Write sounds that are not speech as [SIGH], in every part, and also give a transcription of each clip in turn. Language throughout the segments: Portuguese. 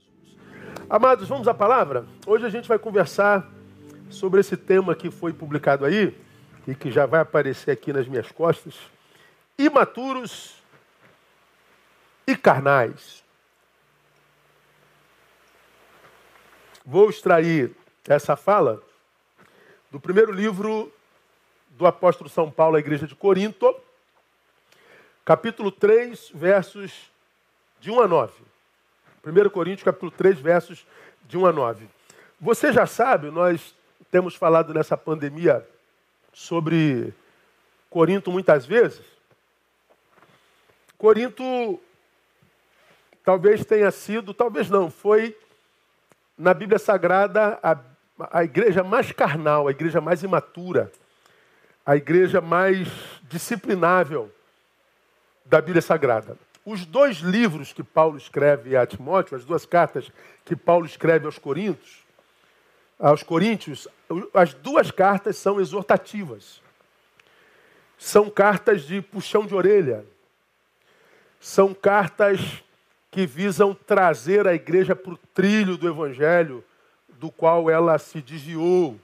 Jesus. Amados, vamos à palavra? Hoje a gente vai conversar sobre esse tema que foi publicado aí e que já vai aparecer aqui nas minhas costas: imaturos e carnais. Vou extrair essa fala do primeiro livro do apóstolo São Paulo à igreja de Corinto, capítulo 3, versos de 1 a 9. 1 Coríntios capítulo 3, versos de 1 a 9. Você já sabe, nós temos falado nessa pandemia sobre Corinto muitas vezes. Corinto talvez tenha sido, talvez não, foi na Bíblia Sagrada a, a igreja mais carnal, a igreja mais imatura, a igreja mais disciplinável da Bíblia Sagrada. Os dois livros que Paulo escreve a Timóteo, as duas cartas que Paulo escreve aos Coríntios, aos Coríntios, as duas cartas são exortativas. São cartas de puxão de orelha. São cartas que visam trazer a igreja para o trilho do evangelho do qual ela se desviou.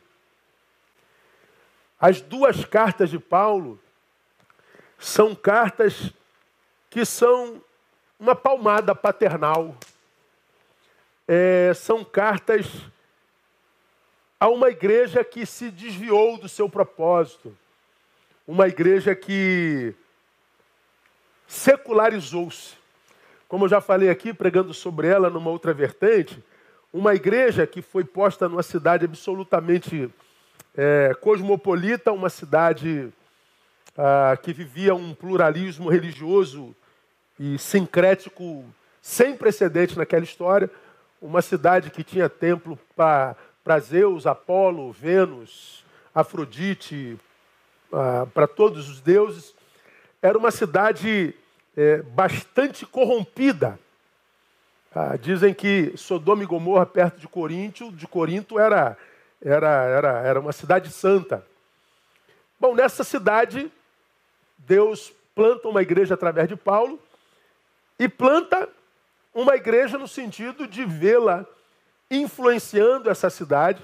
As duas cartas de Paulo são cartas que são uma palmada paternal. É, são cartas a uma igreja que se desviou do seu propósito, uma igreja que secularizou-se. Como eu já falei aqui, pregando sobre ela numa outra vertente, uma igreja que foi posta numa cidade absolutamente é, cosmopolita, uma cidade ah, que vivia um pluralismo religioso e sincrético sem precedente naquela história. Uma cidade que tinha templo para Zeus, Apolo, Vênus, Afrodite, uh, para todos os deuses. Era uma cidade é, bastante corrompida. Ah, dizem que Sodoma e Gomorra, perto de Corinto, de Corinto era, era, era, era uma cidade santa. Bom, nessa cidade, Deus planta uma igreja através de Paulo, e planta uma igreja no sentido de vê-la influenciando essa cidade,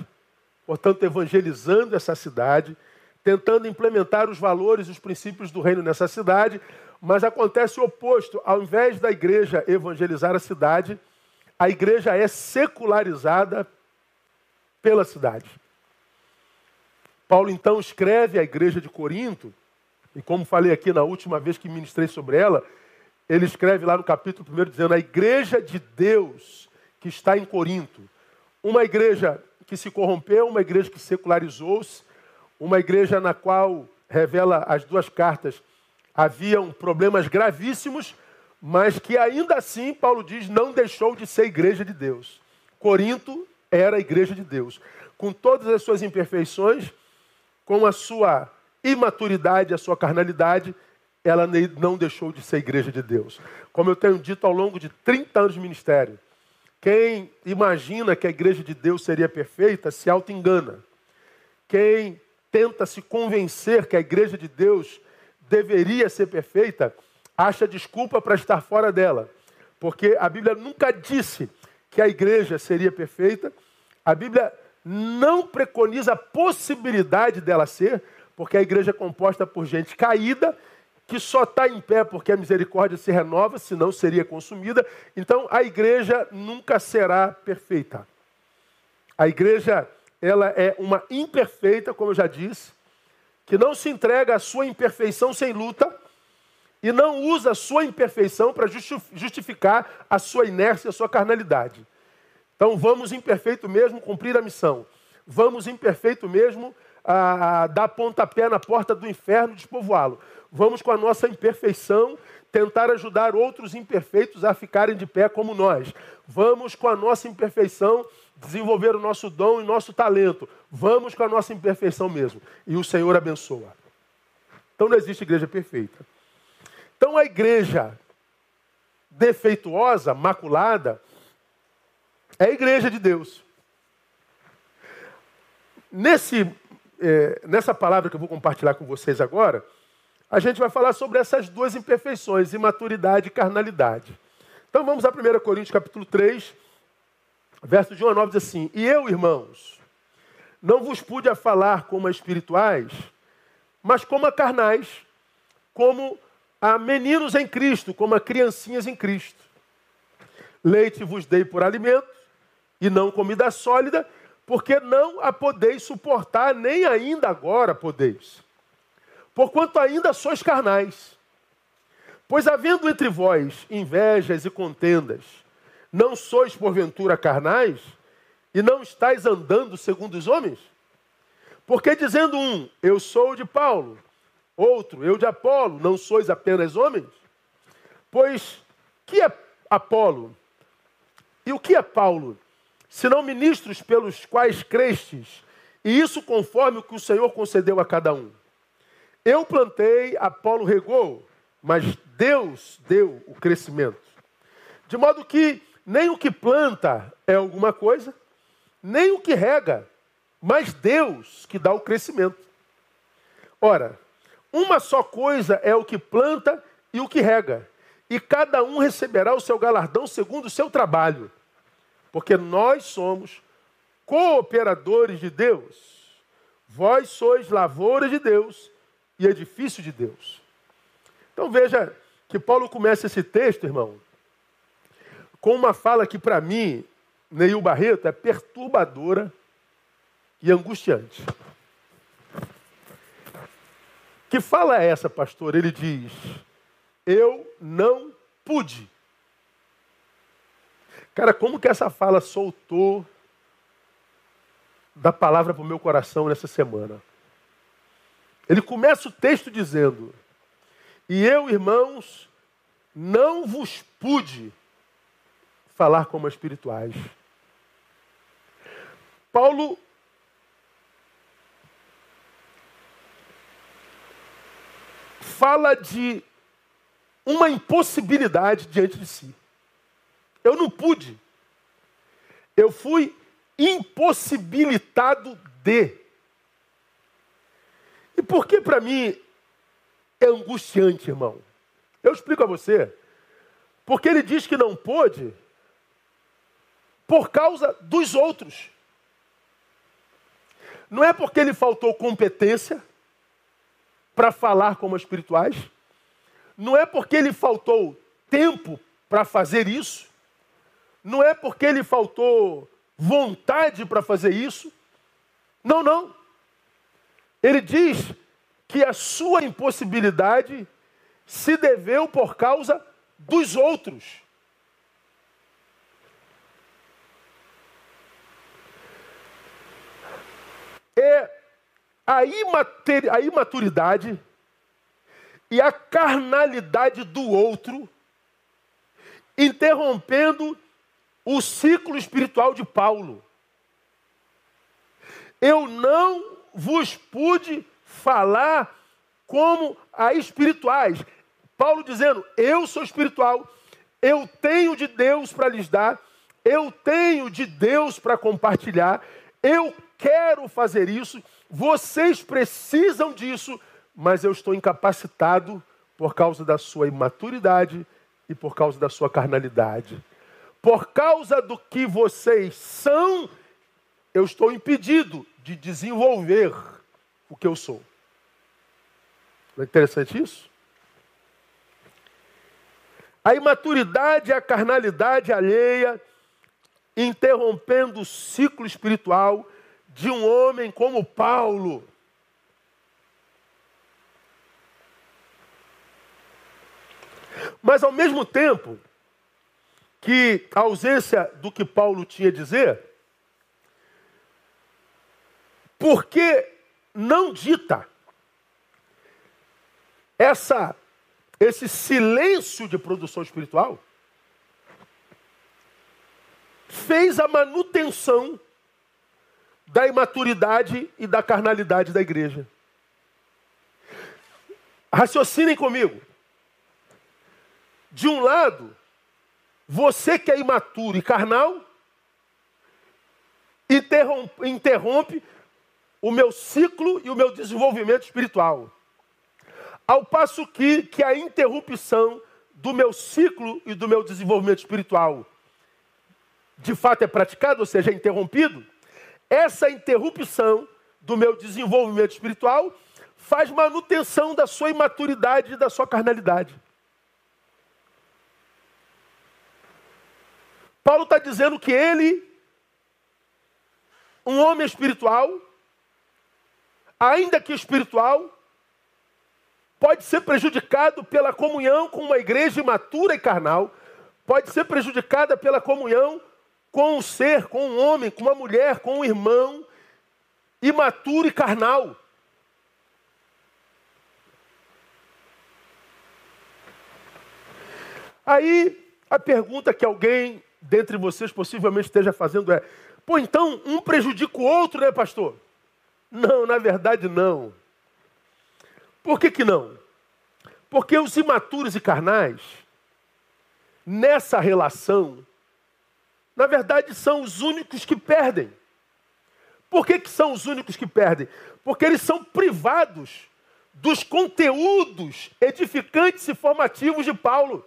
portanto, evangelizando essa cidade, tentando implementar os valores e os princípios do reino nessa cidade, mas acontece o oposto. Ao invés da igreja evangelizar a cidade, a igreja é secularizada pela cidade. Paulo então escreve à igreja de Corinto, e como falei aqui na última vez que ministrei sobre ela, ele escreve lá no capítulo 1 dizendo: a igreja de Deus que está em Corinto, uma igreja que se corrompeu, uma igreja que secularizou-se, uma igreja na qual revela as duas cartas, haviam problemas gravíssimos, mas que ainda assim, Paulo diz, não deixou de ser igreja de Deus. Corinto era a igreja de Deus, com todas as suas imperfeições, com a sua imaturidade, a sua carnalidade, ela não deixou de ser igreja de Deus. Como eu tenho dito ao longo de 30 anos de ministério, quem imagina que a igreja de Deus seria perfeita se auto-engana. Quem tenta se convencer que a igreja de Deus deveria ser perfeita, acha desculpa para estar fora dela. Porque a Bíblia nunca disse que a igreja seria perfeita, a Bíblia não preconiza a possibilidade dela ser, porque a igreja é composta por gente caída que só está em pé porque a misericórdia se renova, senão seria consumida. Então a igreja nunca será perfeita. A igreja, ela é uma imperfeita, como eu já disse, que não se entrega à sua imperfeição sem luta e não usa a sua imperfeição para justificar a sua inércia, a sua carnalidade. Então vamos imperfeito mesmo cumprir a missão. Vamos imperfeito mesmo a, a dar pontapé na porta do inferno e despovoá-lo vamos com a nossa imperfeição tentar ajudar outros imperfeitos a ficarem de pé como nós. Vamos com a nossa imperfeição desenvolver o nosso dom e nosso talento. Vamos com a nossa imperfeição mesmo. E o Senhor abençoa. Então não existe igreja perfeita. Então a igreja defeituosa, maculada, é a igreja de Deus. Nesse, é, nessa palavra que eu vou compartilhar com vocês agora, a gente vai falar sobre essas duas imperfeições, imaturidade e carnalidade. Então vamos a 1 Coríntios capítulo 3, Verso de 1 a 9 diz assim: E eu, irmãos, não vos pude a falar como a espirituais, mas como a carnais, como a meninos em Cristo, como a criancinhas em Cristo. Leite vos dei por alimento, e não comida sólida, porque não a podeis suportar, nem ainda agora podeis. Porquanto ainda sois carnais. Pois havendo entre vós invejas e contendas, não sois porventura carnais, e não estáis andando segundo os homens? Porque dizendo um, eu sou de Paulo, outro, eu de Apolo, não sois apenas homens? Pois que é Apolo? E o que é Paulo? Senão ministros pelos quais crestes, e isso conforme o que o Senhor concedeu a cada um. Eu plantei, Apolo regou, mas Deus deu o crescimento. De modo que nem o que planta é alguma coisa, nem o que rega, mas Deus que dá o crescimento. Ora, uma só coisa é o que planta e o que rega, e cada um receberá o seu galardão segundo o seu trabalho, porque nós somos cooperadores de Deus. Vós sois lavoura de Deus e edifício de Deus. Então veja que Paulo começa esse texto, irmão, com uma fala que para mim, Neil Barreto, é perturbadora e angustiante. Que fala é essa, pastor? Ele diz: Eu não pude. Cara, como que essa fala soltou da palavra para o meu coração nessa semana? Ele começa o texto dizendo: E eu, irmãos, não vos pude falar como espirituais. Paulo fala de uma impossibilidade diante de si. Eu não pude. Eu fui impossibilitado de. E por que para mim é angustiante, irmão? Eu explico a você. Porque ele diz que não pôde por causa dos outros. Não é porque ele faltou competência para falar como espirituais. Não é porque ele faltou tempo para fazer isso. Não é porque ele faltou vontade para fazer isso. Não, não. Ele diz que a sua impossibilidade se deveu por causa dos outros. é a, imaturidade e a carnalidade do outro, interrompendo o ciclo espiritual de Paulo. Eu não vos pude falar como a espirituais. Paulo dizendo: Eu sou espiritual, eu tenho de Deus para lhes dar, eu tenho de Deus para compartilhar, eu quero fazer isso, vocês precisam disso, mas eu estou incapacitado por causa da sua imaturidade e por causa da sua carnalidade. Por causa do que vocês são, eu estou impedido de desenvolver o que eu sou. Não é interessante isso? A imaturidade e a carnalidade alheia, interrompendo o ciclo espiritual, de um homem como Paulo. Mas ao mesmo tempo que a ausência do que Paulo tinha a dizer, porque não dita essa esse silêncio de produção espiritual fez a manutenção da imaturidade e da carnalidade da igreja. Raciocinem comigo. De um lado, você que é imaturo e carnal, interrompe, interrompe o meu ciclo e o meu desenvolvimento espiritual. Ao passo que, que a interrupção do meu ciclo e do meu desenvolvimento espiritual de fato é praticado, ou seja, é interrompido, essa interrupção do meu desenvolvimento espiritual faz manutenção da sua imaturidade e da sua carnalidade. Paulo está dizendo que ele, um homem espiritual, ainda que espiritual, pode ser prejudicado pela comunhão com uma igreja imatura e carnal, pode ser prejudicada pela comunhão com um ser, com um homem, com uma mulher, com um irmão imaturo e carnal. Aí a pergunta que alguém dentre vocês possivelmente esteja fazendo é: pô, então um prejudica o outro, né, pastor? Não, na verdade não. Por que, que não? Porque os imaturos e carnais, nessa relação, na verdade são os únicos que perdem. Por que, que são os únicos que perdem? Porque eles são privados dos conteúdos edificantes e formativos de Paulo.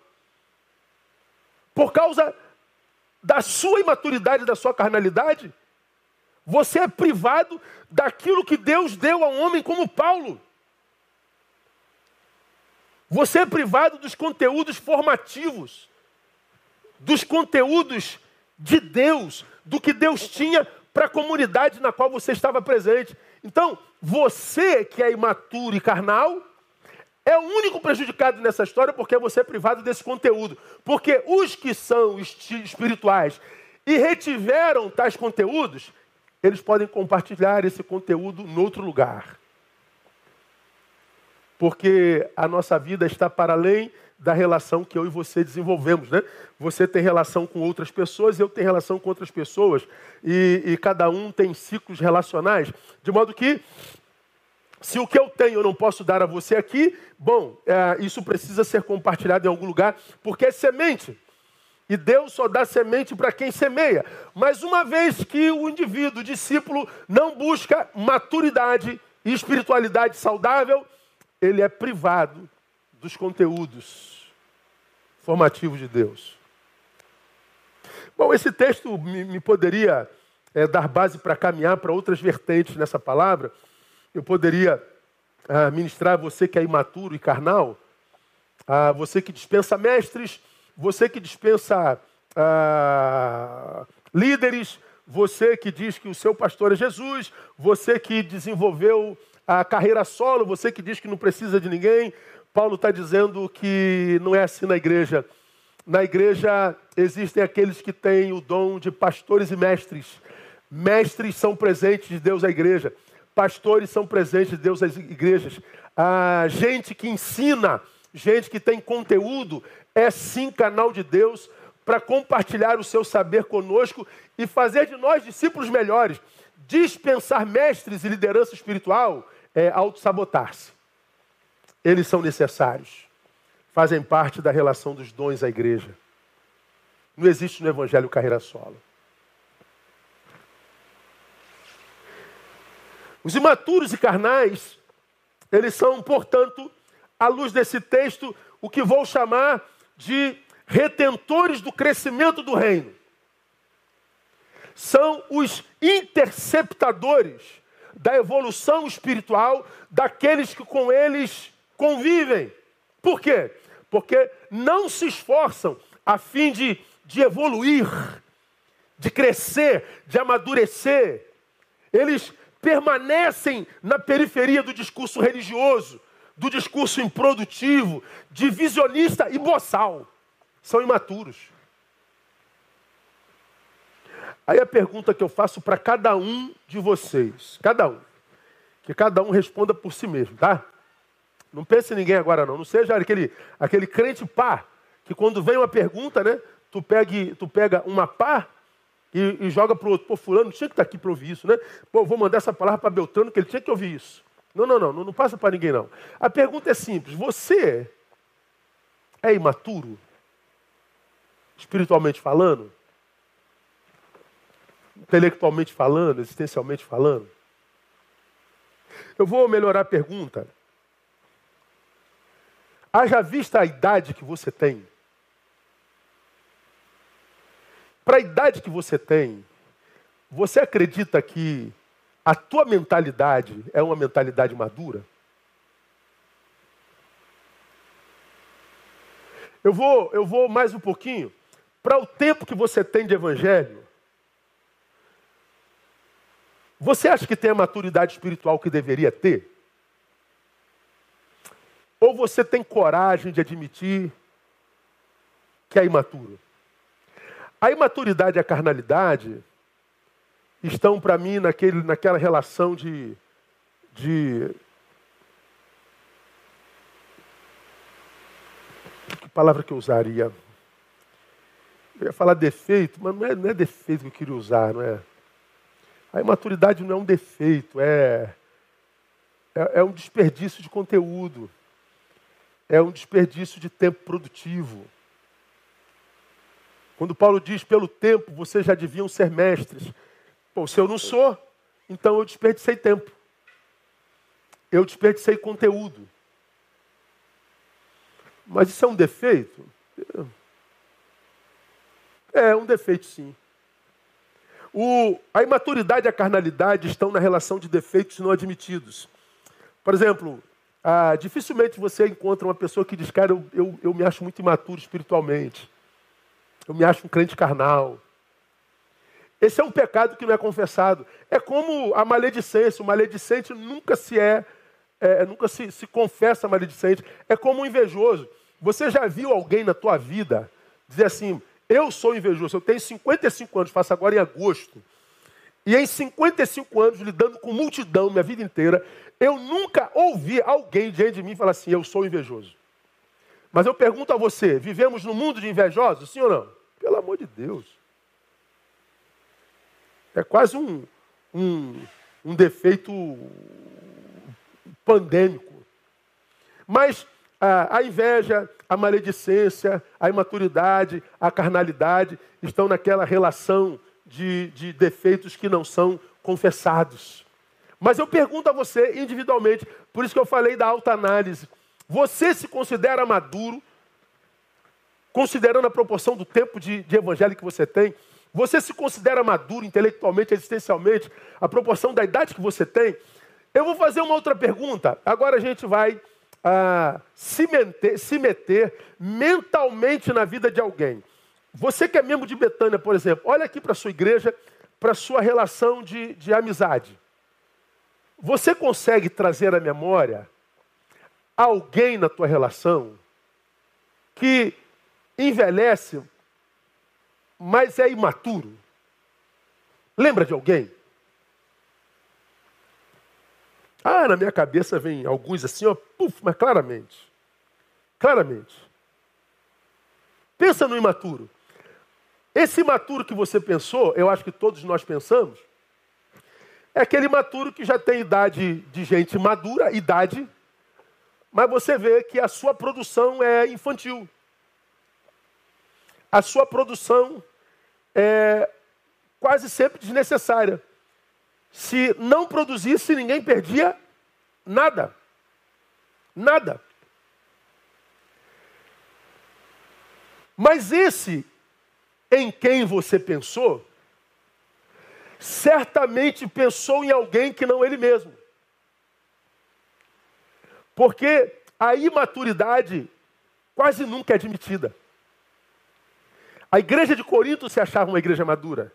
Por causa da sua imaturidade, da sua carnalidade, você é privado daquilo que Deus deu a um homem como Paulo. Você é privado dos conteúdos formativos, dos conteúdos de Deus, do que Deus tinha para a comunidade na qual você estava presente. Então, você que é imaturo e carnal, é o único prejudicado nessa história porque você é privado desse conteúdo. Porque os que são espirituais e retiveram tais conteúdos, eles podem compartilhar esse conteúdo em outro lugar. Porque a nossa vida está para além da relação que eu e você desenvolvemos, né? Você tem relação com outras pessoas, eu tenho relação com outras pessoas, e, e cada um tem ciclos relacionais, de modo que se o que eu tenho eu não posso dar a você aqui, bom, é, isso precisa ser compartilhado em algum lugar, porque é semente. E Deus só dá semente para quem semeia. Mas uma vez que o indivíduo, o discípulo, não busca maturidade e espiritualidade saudável, ele é privado dos conteúdos formativos de Deus. Bom, esse texto me, me poderia é, dar base para caminhar para outras vertentes nessa palavra. Eu poderia ah, ministrar a você que é imaturo e carnal, a você que dispensa mestres, você que dispensa ah, líderes, você que diz que o seu pastor é Jesus, você que desenvolveu a carreira solo, você que diz que não precisa de ninguém. Paulo está dizendo que não é assim na igreja. Na igreja existem aqueles que têm o dom de pastores e mestres. Mestres são presentes de Deus à igreja. Pastores são presentes de Deus às igrejas. Ah, gente que ensina, gente que tem conteúdo, é sim canal de Deus para compartilhar o seu saber conosco e fazer de nós discípulos melhores. Dispensar mestres e liderança espiritual é auto-sabotar-se. Eles são necessários. Fazem parte da relação dos dons à igreja. Não existe no Evangelho carreira solo. Os imaturos e carnais, eles são, portanto, à luz desse texto, o que vou chamar de retentores do crescimento do reino. São os interceptadores da evolução espiritual daqueles que com eles convivem. Por quê? Porque não se esforçam a fim de, de evoluir, de crescer, de amadurecer. Eles permanecem na periferia do discurso religioso, do discurso improdutivo, divisionista e boçal. São imaturos. Aí a pergunta que eu faço para cada um de vocês, cada um, que cada um responda por si mesmo, tá? Não pense em ninguém agora não, não seja aquele, aquele crente pá, que quando vem uma pergunta, né, tu, pegue, tu pega uma pá e, e joga para o outro. Pô, fulano tinha que estar tá aqui para ouvir isso, né? Pô, vou mandar essa palavra para Beltrano, que ele tinha que ouvir isso. Não, não, não, não, não passa para ninguém, não. A pergunta é simples. Você é imaturo? Espiritualmente falando? Intelectualmente falando? Existencialmente falando? Eu vou melhorar a pergunta. Haja vista a idade que você tem. Para a idade que você tem, você acredita que a tua mentalidade é uma mentalidade madura? Eu vou, eu vou mais um pouquinho. Para o tempo que você tem de evangelho, você acha que tem a maturidade espiritual que deveria ter? Ou você tem coragem de admitir que é imaturo? A imaturidade e a carnalidade estão para mim naquele, naquela relação de, de. Que palavra que eu usaria? Eu ia falar defeito, mas não é, não é defeito que eu queria usar, não é? A imaturidade não é um defeito, é, é, é um desperdício de conteúdo, é um desperdício de tempo produtivo. Quando Paulo diz, pelo tempo vocês já deviam ser mestres. Bom, se eu não sou, então eu desperdicei tempo. Eu desperdicei conteúdo. Mas isso é um defeito? É um defeito, sim. O, a imaturidade e a carnalidade estão na relação de defeitos não admitidos. Por exemplo, ah, dificilmente você encontra uma pessoa que diz, cara, eu, eu, eu me acho muito imaturo espiritualmente. Eu me acho um crente carnal. Esse é um pecado que não é confessado. É como a maledicência. O maledicente nunca se é, é nunca se, se confessa maledicente. É como um invejoso. Você já viu alguém na tua vida dizer assim, eu sou invejoso, eu tenho 55 anos, faço agora em agosto. E em 55 anos, lidando com multidão minha vida inteira, eu nunca ouvi alguém diante de mim falar assim, eu sou invejoso. Mas eu pergunto a você, vivemos no mundo de invejosos, sim ou não? Pelo amor de Deus. É quase um, um, um defeito pandêmico. Mas a, a, inveja, a maledicência, a imaturidade, a carnalidade estão naquela relação de, de defeitos que não são confessados. Mas eu pergunto a você individualmente, por isso que eu falei da alta análise. Você se considera maduro, considerando a proporção do tempo de, de evangelho que você tem? Você se considera maduro intelectualmente, existencialmente, a proporção da idade que você tem? Eu vou fazer uma outra pergunta. Agora a gente vai ah, se, meter, se meter mentalmente na vida de alguém. Você que é membro de Betânia, por exemplo, olha aqui para a sua igreja, para a sua relação de, de amizade. Você consegue trazer à memória alguém na tua relação que envelhece mas é imaturo. Lembra de alguém? Ah, na minha cabeça vem alguns assim, ó, puf, mas claramente. Claramente. Pensa no imaturo. Esse imaturo que você pensou, eu acho que todos nós pensamos, é aquele imaturo que já tem idade de gente madura, idade, mas você vê que a sua produção é infantil a sua produção é quase sempre desnecessária. Se não produzisse, ninguém perdia nada. Nada. Mas esse em quem você pensou, certamente pensou em alguém que não ele mesmo. Porque a imaturidade quase nunca é admitida. A igreja de Corinto se achava uma igreja madura.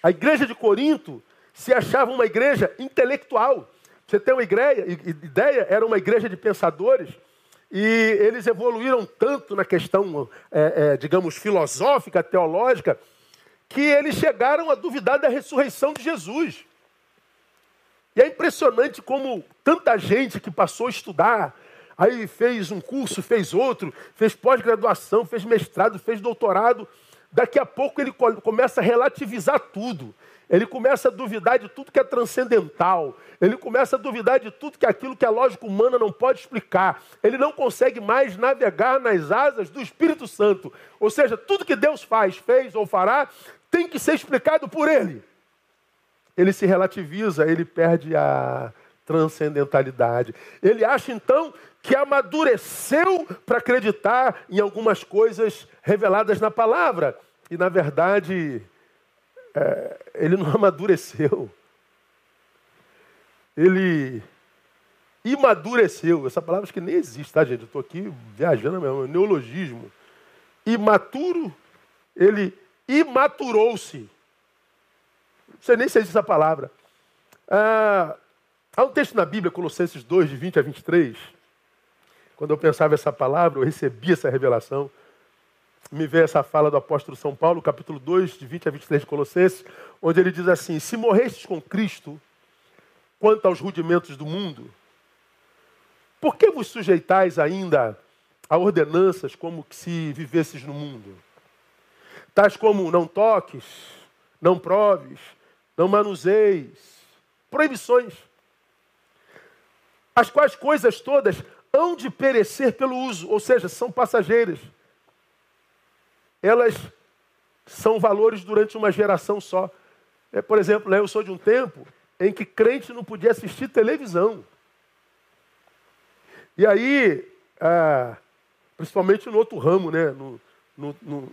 A igreja de Corinto se achava uma igreja intelectual. Você tem uma ideia, ideia era uma igreja de pensadores e eles evoluíram tanto na questão, é, é, digamos, filosófica, teológica, que eles chegaram a duvidar da ressurreição de Jesus. E é impressionante como tanta gente que passou a estudar, aí fez um curso, fez outro, fez pós-graduação, fez mestrado, fez doutorado, daqui a pouco ele começa a relativizar tudo. Ele começa a duvidar de tudo que é transcendental. Ele começa a duvidar de tudo que é aquilo que a lógica humana não pode explicar. Ele não consegue mais navegar nas asas do Espírito Santo. Ou seja, tudo que Deus faz, fez ou fará, tem que ser explicado por ele. Ele se relativiza, ele perde a transcendentalidade. Ele acha então que amadureceu para acreditar em algumas coisas reveladas na palavra. e na verdade, é, ele não [LAUGHS] amadureceu. Ele imadureceu. Essa palavra acho que nem existe, tá, gente? Eu estou aqui viajando mesmo, é neologismo. Imaturo, ele imaturou-se. Não sei nem se existe essa palavra. Ah, há um texto na Bíblia, Colossenses 2, de 20 a 23. Quando eu pensava essa palavra, eu recebi essa revelação. Me veio essa fala do apóstolo São Paulo, capítulo 2, de 20 a 23 de Colossenses, onde ele diz assim: Se morrestes com Cristo, quanto aos rudimentos do mundo, por que vos sujeitais ainda a ordenanças como que se vivesses no mundo? Tais como não toques, não proves, não manuseis, proibições, as quais coisas todas hão de perecer pelo uso, ou seja, são passageiras. Elas são valores durante uma geração só. É, por exemplo, né, eu sou de um tempo em que crente não podia assistir televisão. E aí, ah, principalmente no outro ramo, né, no, no, no,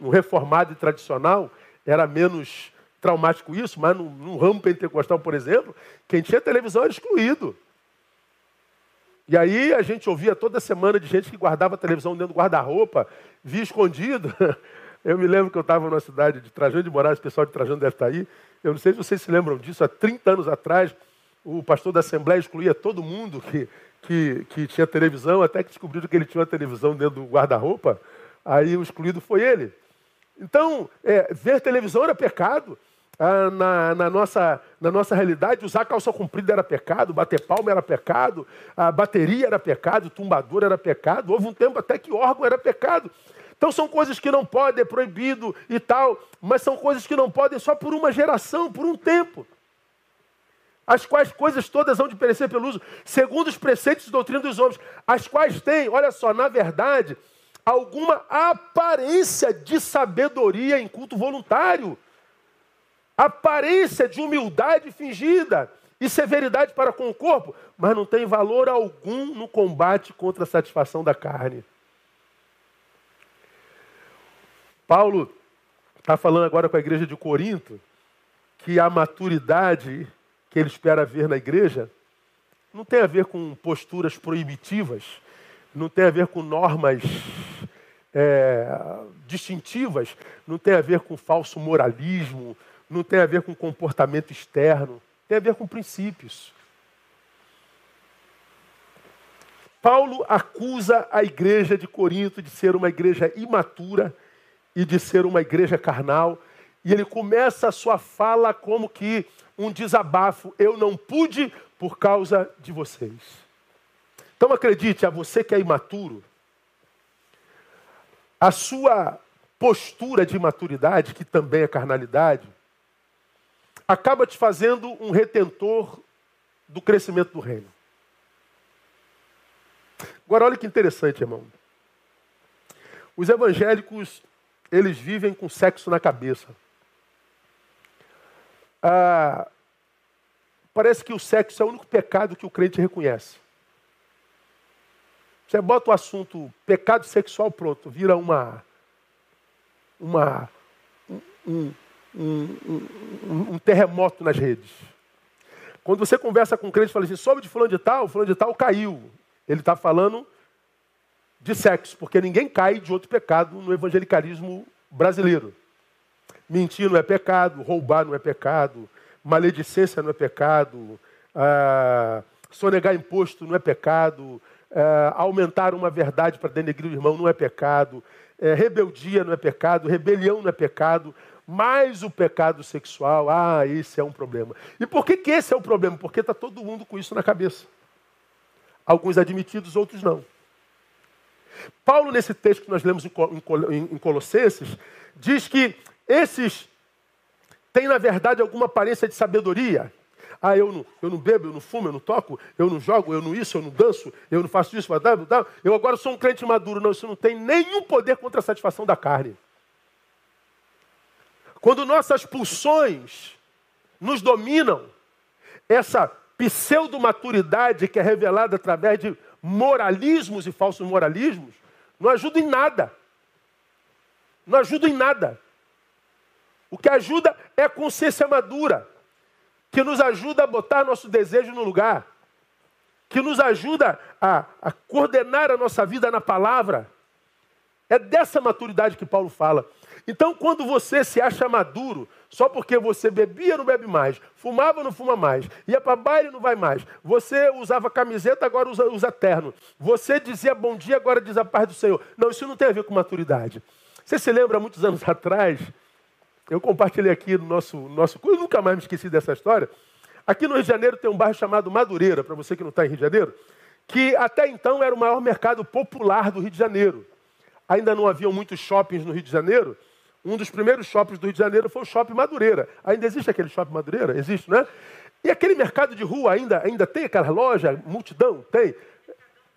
no, reformado e tradicional, era menos traumático isso, mas no, no ramo pentecostal, por exemplo, quem tinha televisão era excluído. E aí a gente ouvia toda semana de gente que guardava a televisão dentro do guarda-roupa, via escondido. [LAUGHS] Eu me lembro que eu estava numa cidade de Trajano de Moraes, o pessoal de Trajano deve estar aí. Eu não sei se vocês se lembram disso, há 30 anos atrás, o pastor da Assembleia excluía todo mundo que que, que tinha televisão, até que descobriram que ele tinha uma televisão dentro do guarda-roupa, aí o excluído foi ele. Então, é, ver televisão era pecado. Ah, na, na, nossa, na nossa realidade, usar calça comprida era pecado, bater palma era pecado, a bateria era pecado, tumbador era pecado. Houve um tempo até que órgão era pecado. Então são coisas que não podem, é proibido e tal, mas são coisas que não podem só por uma geração, por um tempo as quais coisas todas vão de perecer pelo uso, segundo os preceitos e doutrina dos homens, as quais têm, olha só, na verdade, alguma aparência de sabedoria em culto voluntário, aparência de humildade fingida e severidade para com o corpo, mas não tem valor algum no combate contra a satisfação da carne. Paulo está falando agora com a igreja de Corinto que a maturidade que ele espera ver na igreja não tem a ver com posturas proibitivas, não tem a ver com normas é, distintivas, não tem a ver com falso moralismo, não tem a ver com comportamento externo, tem a ver com princípios. Paulo acusa a igreja de Corinto de ser uma igreja imatura e de ser uma igreja carnal, e ele começa a sua fala como que um desabafo. Eu não pude por causa de vocês. Então acredite, a você que é imaturo, a sua postura de imaturidade, que também é carnalidade, acaba te fazendo um retentor do crescimento do reino. Agora olha que interessante, irmão. Os evangélicos, eles vivem com sexo na cabeça. Ah, parece que o sexo é o único pecado que o crente reconhece. Você bota o assunto pecado sexual, pronto, vira uma. uma um, um, um, um terremoto nas redes. Quando você conversa com um crente e fala assim, soube de fulano de tal, fulano de tal caiu. Ele está falando de sexo, porque ninguém cai de outro pecado no evangelicalismo brasileiro. Mentir não é pecado, roubar não é pecado, maledicência não é pecado, ah, sonegar imposto não é pecado, ah, aumentar uma verdade para denegrir o irmão não é pecado, eh, rebeldia não é pecado, rebelião não é pecado, mas o pecado sexual, ah, esse é um problema. E por que, que esse é o problema? Porque está todo mundo com isso na cabeça. Alguns admitidos, outros não. Paulo, nesse texto que nós lemos em Colossenses, diz que esses têm, na verdade, alguma aparência de sabedoria. Ah, eu não, eu não bebo, eu não fumo, eu não toco, eu não jogo, eu não isso, eu não danço, eu não faço isso, eu agora sou um crente maduro. Não, isso não tem nenhum poder contra a satisfação da carne. Quando nossas pulsões nos dominam, essa pseudo-maturidade que é revelada através de moralismos e falsos moralismos, não ajuda em nada. Não ajuda em nada. O que ajuda é a consciência madura, que nos ajuda a botar nosso desejo no lugar, que nos ajuda a, a coordenar a nossa vida na palavra. É dessa maturidade que Paulo fala. Então, quando você se acha maduro, só porque você bebia, não bebe mais, fumava, não fuma mais, ia para baile, não vai mais, você usava camiseta, agora usa, usa terno, você dizia bom dia, agora diz a paz do Senhor. Não, isso não tem a ver com maturidade. Você se lembra, muitos anos [LAUGHS] atrás, eu compartilhei aqui no nosso, nosso eu nunca mais me esqueci dessa história. Aqui no Rio de Janeiro tem um bairro chamado Madureira, para você que não está em Rio de Janeiro, que até então era o maior mercado popular do Rio de Janeiro. Ainda não haviam muitos shoppings no Rio de Janeiro, um dos primeiros shoppings do Rio de Janeiro foi o Shopping Madureira. Ainda existe aquele Shopping Madureira? Existe, né? E aquele mercado de rua ainda, ainda tem aquela loja, multidão? Tem.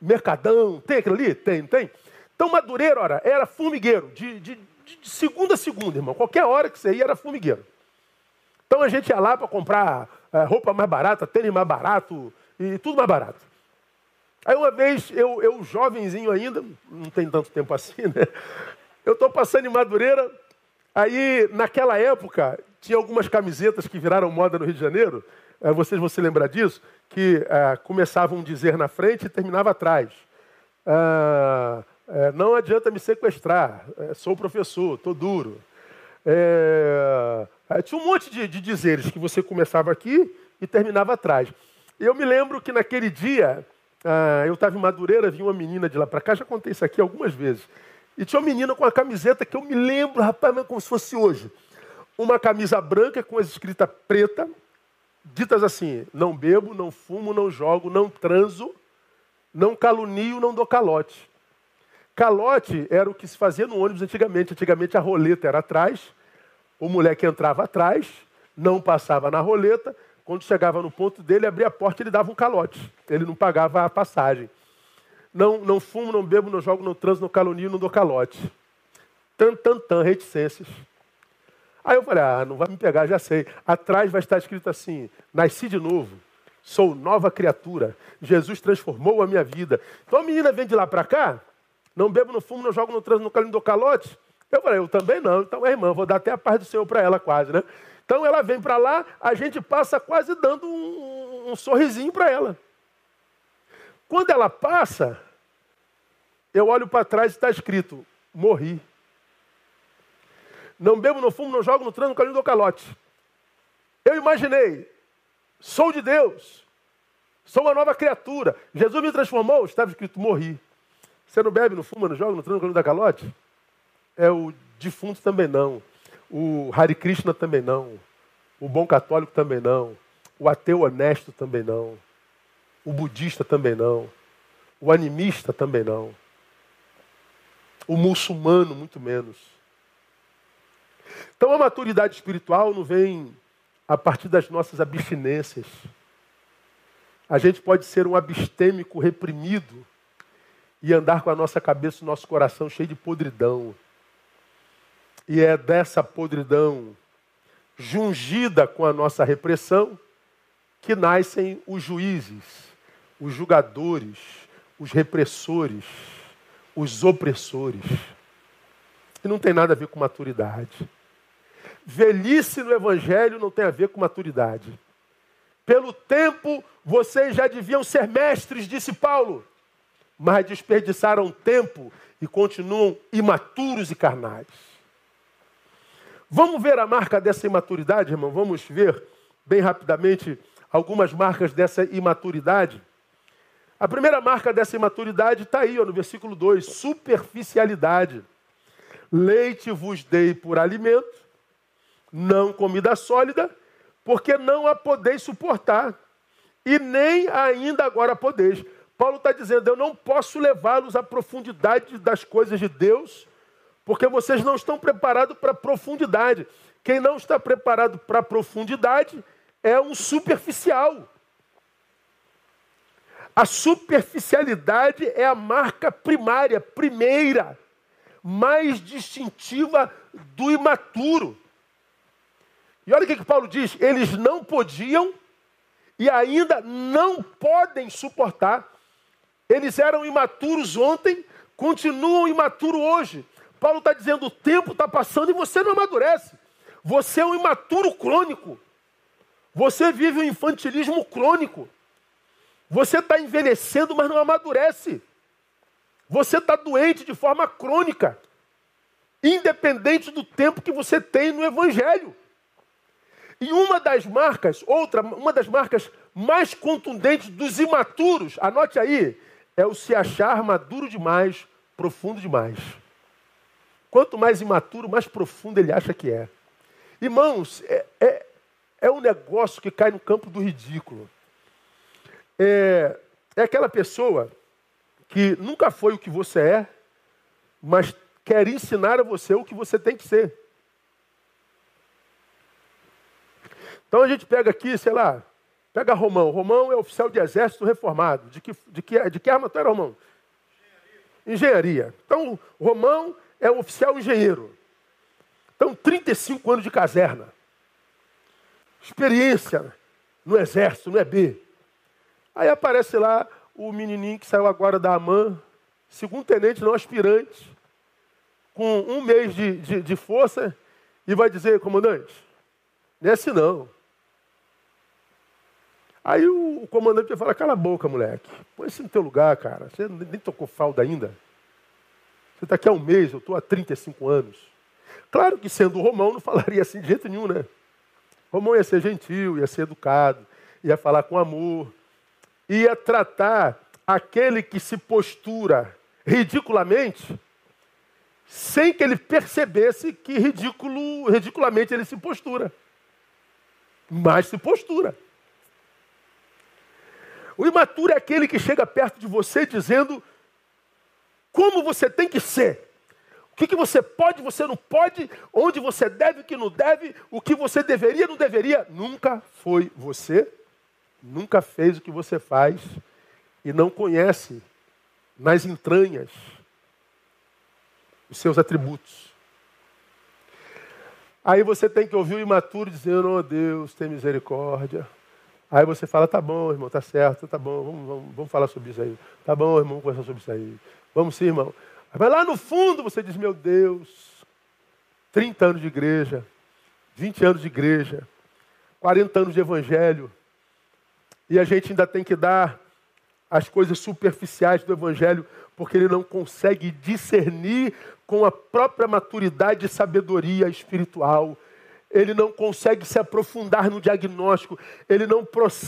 Mercadão, tem aquilo ali? Tem, tem. Então Madureira, ora, era formigueiro, de, de, de segunda a segunda, irmão. Qualquer hora que você ia era formigueiro. Então a gente ia lá para comprar é, roupa mais barata, tênis mais barato e tudo mais barato. Aí uma vez, eu, eu jovenzinho ainda, não tem tanto tempo assim, né? Eu estou passando em Madureira, Aí, naquela época, tinha algumas camisetas que viraram moda no Rio de Janeiro, é, vocês vão se lembrar disso, que é, começavam um dizer na frente e terminava atrás. Ah, é, não adianta me sequestrar, sou professor, estou duro. É, tinha um monte de, de, dizeres que você começava aqui e terminava atrás. Eu me lembro que naquele dia, eu estava em Madureira, vi uma menina de lá para cá, já contei isso aqui algumas vezes. E tinha uma menina com uma camiseta que eu me lembro, rapaz, como se fosse hoje. Uma camisa branca com as escritas preta, ditas assim: não bebo, não fumo, não jogo, não transo, não calunio, não dou calote. Calote era o que se fazia no ônibus antigamente. Antigamente a roleta era atrás, o moleque entrava atrás, não passava na roleta, quando chegava no ponto dele, abria a porta e ele dava um calote. Ele não pagava a passagem. Não, não fumo, não bebo, não jogo, não transo, não calunio, não dou calote. Tan, tan, tan, reticências. Aí eu falei, ah, não vai me pegar, já sei. Atrás vai estar escrito assim: nasci de novo, sou nova criatura. Jesus transformou a minha vida. Então a menina vem de lá para cá, não bebo, não fumo, não jogo, não transo, não calunio, não dou calote. Eu falei, eu também não. Então, é irmã, vou dar até a paz do Senhor para ela quase, né? Então ela vem para lá, a gente passa quase dando um, um sorrisinho para ela. Quando ela passa, eu olho para trás e está escrito: morri. Não bebo, não fumo, não jogo, no trânsito, no caminho do calote. Eu imaginei, sou de Deus, sou uma nova criatura. Jesus me transformou, estava escrito: morri. Você não bebe, não fuma, não joga, no trânsito, no caminho do calote? É o defunto também não. O Hare Krishna também não. O bom católico também não. O ateu honesto também não. O budista também não. O animista também não. O muçulmano, muito menos. Então a maturidade espiritual não vem a partir das nossas abstinências. A gente pode ser um abstêmico reprimido e andar com a nossa cabeça e o nosso coração cheio de podridão. E é dessa podridão, jungida com a nossa repressão, que nascem os juízes os julgadores, os repressores, os opressores. E não tem nada a ver com maturidade. Velhice no Evangelho não tem a ver com maturidade. Pelo tempo, vocês já deviam ser mestres, disse Paulo, mas desperdiçaram tempo e continuam imaturos e carnais. Vamos ver a marca dessa imaturidade, irmão? Vamos ver bem rapidamente algumas marcas dessa imaturidade. A primeira marca dessa imaturidade está aí, ó, no versículo 2: superficialidade. Leite vos dei por alimento, não comida sólida, porque não a podeis suportar, e nem ainda agora podeis. Paulo está dizendo: eu não posso levá-los à profundidade das coisas de Deus, porque vocês não estão preparados para a profundidade. Quem não está preparado para a profundidade é um superficial. A superficialidade é a marca primária, primeira, mais distintiva do imaturo. E olha o que, que Paulo diz: eles não podiam e ainda não podem suportar. Eles eram imaturos ontem, continuam imaturos hoje. Paulo está dizendo: o tempo está passando e você não amadurece. Você é um imaturo crônico. Você vive um infantilismo crônico. Você está envelhecendo, mas não amadurece. Você está doente de forma crônica, independente do tempo que você tem no Evangelho. E uma das marcas, outra, uma das marcas mais contundentes dos imaturos, anote aí, é o se achar maduro demais, profundo demais. Quanto mais imaturo, mais profundo ele acha que é. Irmãos, é, é, é um negócio que cai no campo do ridículo. É, é aquela pessoa que nunca foi o que você é, mas quer ensinar a você o que você tem que ser. Então a gente pega aqui, sei lá, pega Romão. Romão é oficial de exército reformado. De que, de que, de que arma tu era, Romão? Engenharia. Engenharia. Então, Romão é um oficial engenheiro. Então, 35 anos de caserna. Experiência no exército, no EB. Aí aparece lá o menininho que saiu agora da AMAN, segundo tenente, não aspirante, com um mês de, de, de força, e vai dizer, comandante, assim não. Aí o, o comandante vai falar, cala a boca, moleque. Põe isso no teu lugar, cara. Você nem tocou falda ainda. Você está aqui há um mês, eu estou há 35 anos. Claro que sendo Romão não falaria assim de jeito nenhum, né? Romão ia ser gentil, ia ser educado, ia falar com amor, ia tratar aquele que se postura ridiculamente, sem que ele percebesse que ridículo, ridiculamente ele se postura. Mas se postura. O imaturo é aquele que chega perto de você dizendo como você tem que ser. O que, que você pode, você não pode, onde você deve, o que não deve, o que você deveria, não deveria. Nunca foi você, nunca fez o que você faz e não conhece nas entranhas os seus atributos. Aí você tem que ouvir o imaturo dizendo, oh Deus, tem misericórdia. Aí você fala, tá bom, irmão, tá certo, tá bom, vamos, vamos, vamos falar sobre isso aí. Tá bom, irmão, vamos conversar sobre isso aí. Vamos sim, irmão. Mas lá no fundo você diz, meu Deus, 30 anos de igreja, 20 anos de igreja, 40 anos de evangelho, e a gente ainda tem que dar as coisas superficiais do evangelho, porque ele não consegue discernir com a própria maturidade e sabedoria espiritual ele não consegue se aprofundar no diagnóstico, ele não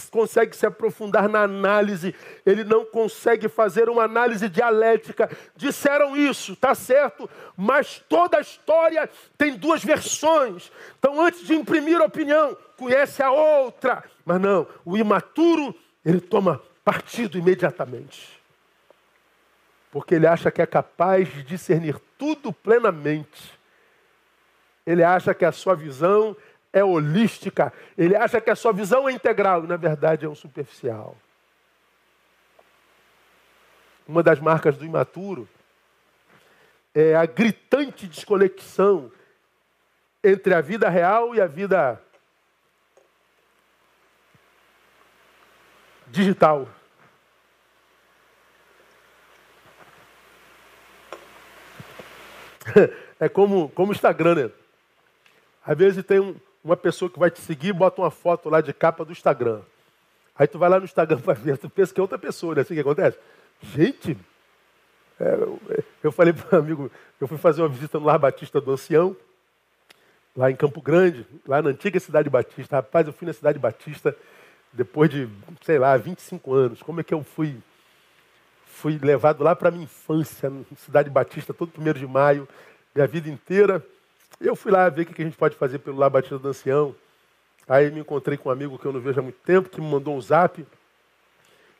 consegue se aprofundar na análise, ele não consegue fazer uma análise dialética. Disseram isso, tá certo, mas toda a história tem duas versões. Então, antes de imprimir opinião, conhece a outra. Mas não, o imaturo, ele toma partido imediatamente. Porque ele acha que é capaz de discernir tudo plenamente ele acha que a sua visão é holística. Ele acha que a sua visão é integral. E, na verdade, é um superficial. Uma das marcas do imaturo é a gritante desconexão entre a vida real e a vida digital. [LAUGHS] É como o Instagram, né? Às vezes tem um, uma pessoa que vai te seguir bota uma foto lá de capa do Instagram. Aí tu vai lá no Instagram para ver, tu pensa que é outra pessoa, né? Assim que acontece. Gente, é, eu, eu falei para um amigo, eu fui fazer uma visita no Lar Batista do Ancião, lá em Campo Grande, lá na antiga Cidade Batista. Rapaz, eu fui na Cidade Batista depois de, sei lá, 25 anos. Como é que eu fui fui levado lá para minha infância, na Cidade Batista, todo primeiro de maio, minha vida inteira. Eu fui lá ver o que a gente pode fazer pelo Lá Batista do Ancião. Aí me encontrei com um amigo que eu não vejo há muito tempo, que me mandou um zap.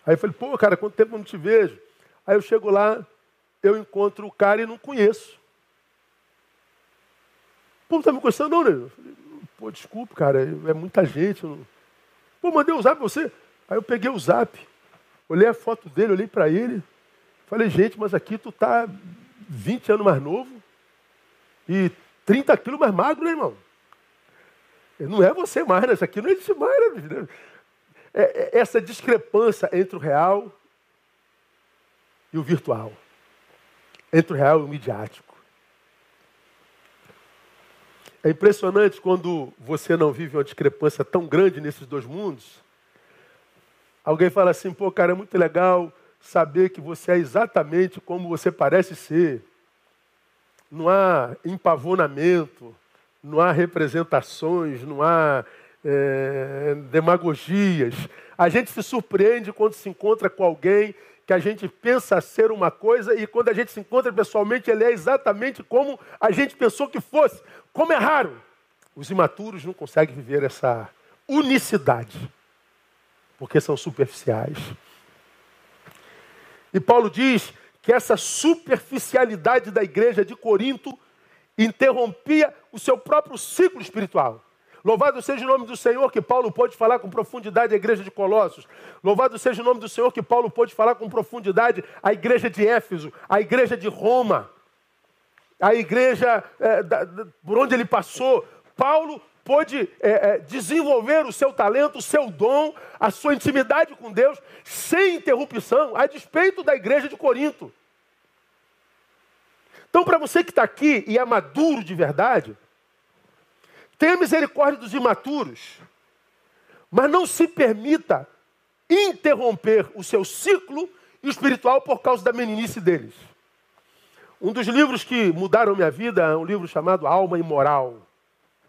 Aí eu falei, pô, cara, quanto tempo eu não te vejo? Aí eu chego lá, eu encontro o cara e não conheço. Pô, não tá me conhecendo não, né? Eu falei, pô, desculpa, cara, é muita gente. Não... Pô, mandei um zap pra você. Aí eu peguei o zap, olhei a foto dele, olhei para ele. Falei, gente, mas aqui tu tá 20 anos mais novo e 30 quilos mais magro, né, irmão? Não é você mais, né? Isso aqui não existe mais, né? É, é essa discrepância entre o real e o virtual. Entre o real e o midiático. É impressionante quando você não vive uma discrepância tão grande nesses dois mundos. Alguém fala assim, pô, cara, é muito legal saber que você é exatamente como você parece ser. Não há empavonamento, não há representações, não há é, demagogias. A gente se surpreende quando se encontra com alguém que a gente pensa ser uma coisa e quando a gente se encontra pessoalmente, ele é exatamente como a gente pensou que fosse. Como é raro. Os imaturos não conseguem viver essa unicidade, porque são superficiais. E Paulo diz que essa superficialidade da igreja de Corinto interrompia o seu próprio ciclo espiritual. Louvado seja o nome do Senhor que Paulo pôde falar com profundidade à igreja de Colossos. Louvado seja o nome do Senhor que Paulo pôde falar com profundidade à igreja de Éfeso, à igreja de Roma a igreja é, da, da, por onde ele passou, Paulo pôde é, é, desenvolver o seu talento, o seu dom, a sua intimidade com Deus, sem interrupção, a despeito da igreja de Corinto. Então, para você que está aqui e é maduro de verdade, tenha misericórdia dos imaturos, mas não se permita interromper o seu ciclo espiritual por causa da meninice deles. Um dos livros que mudaram minha vida é um livro chamado Alma Imoral.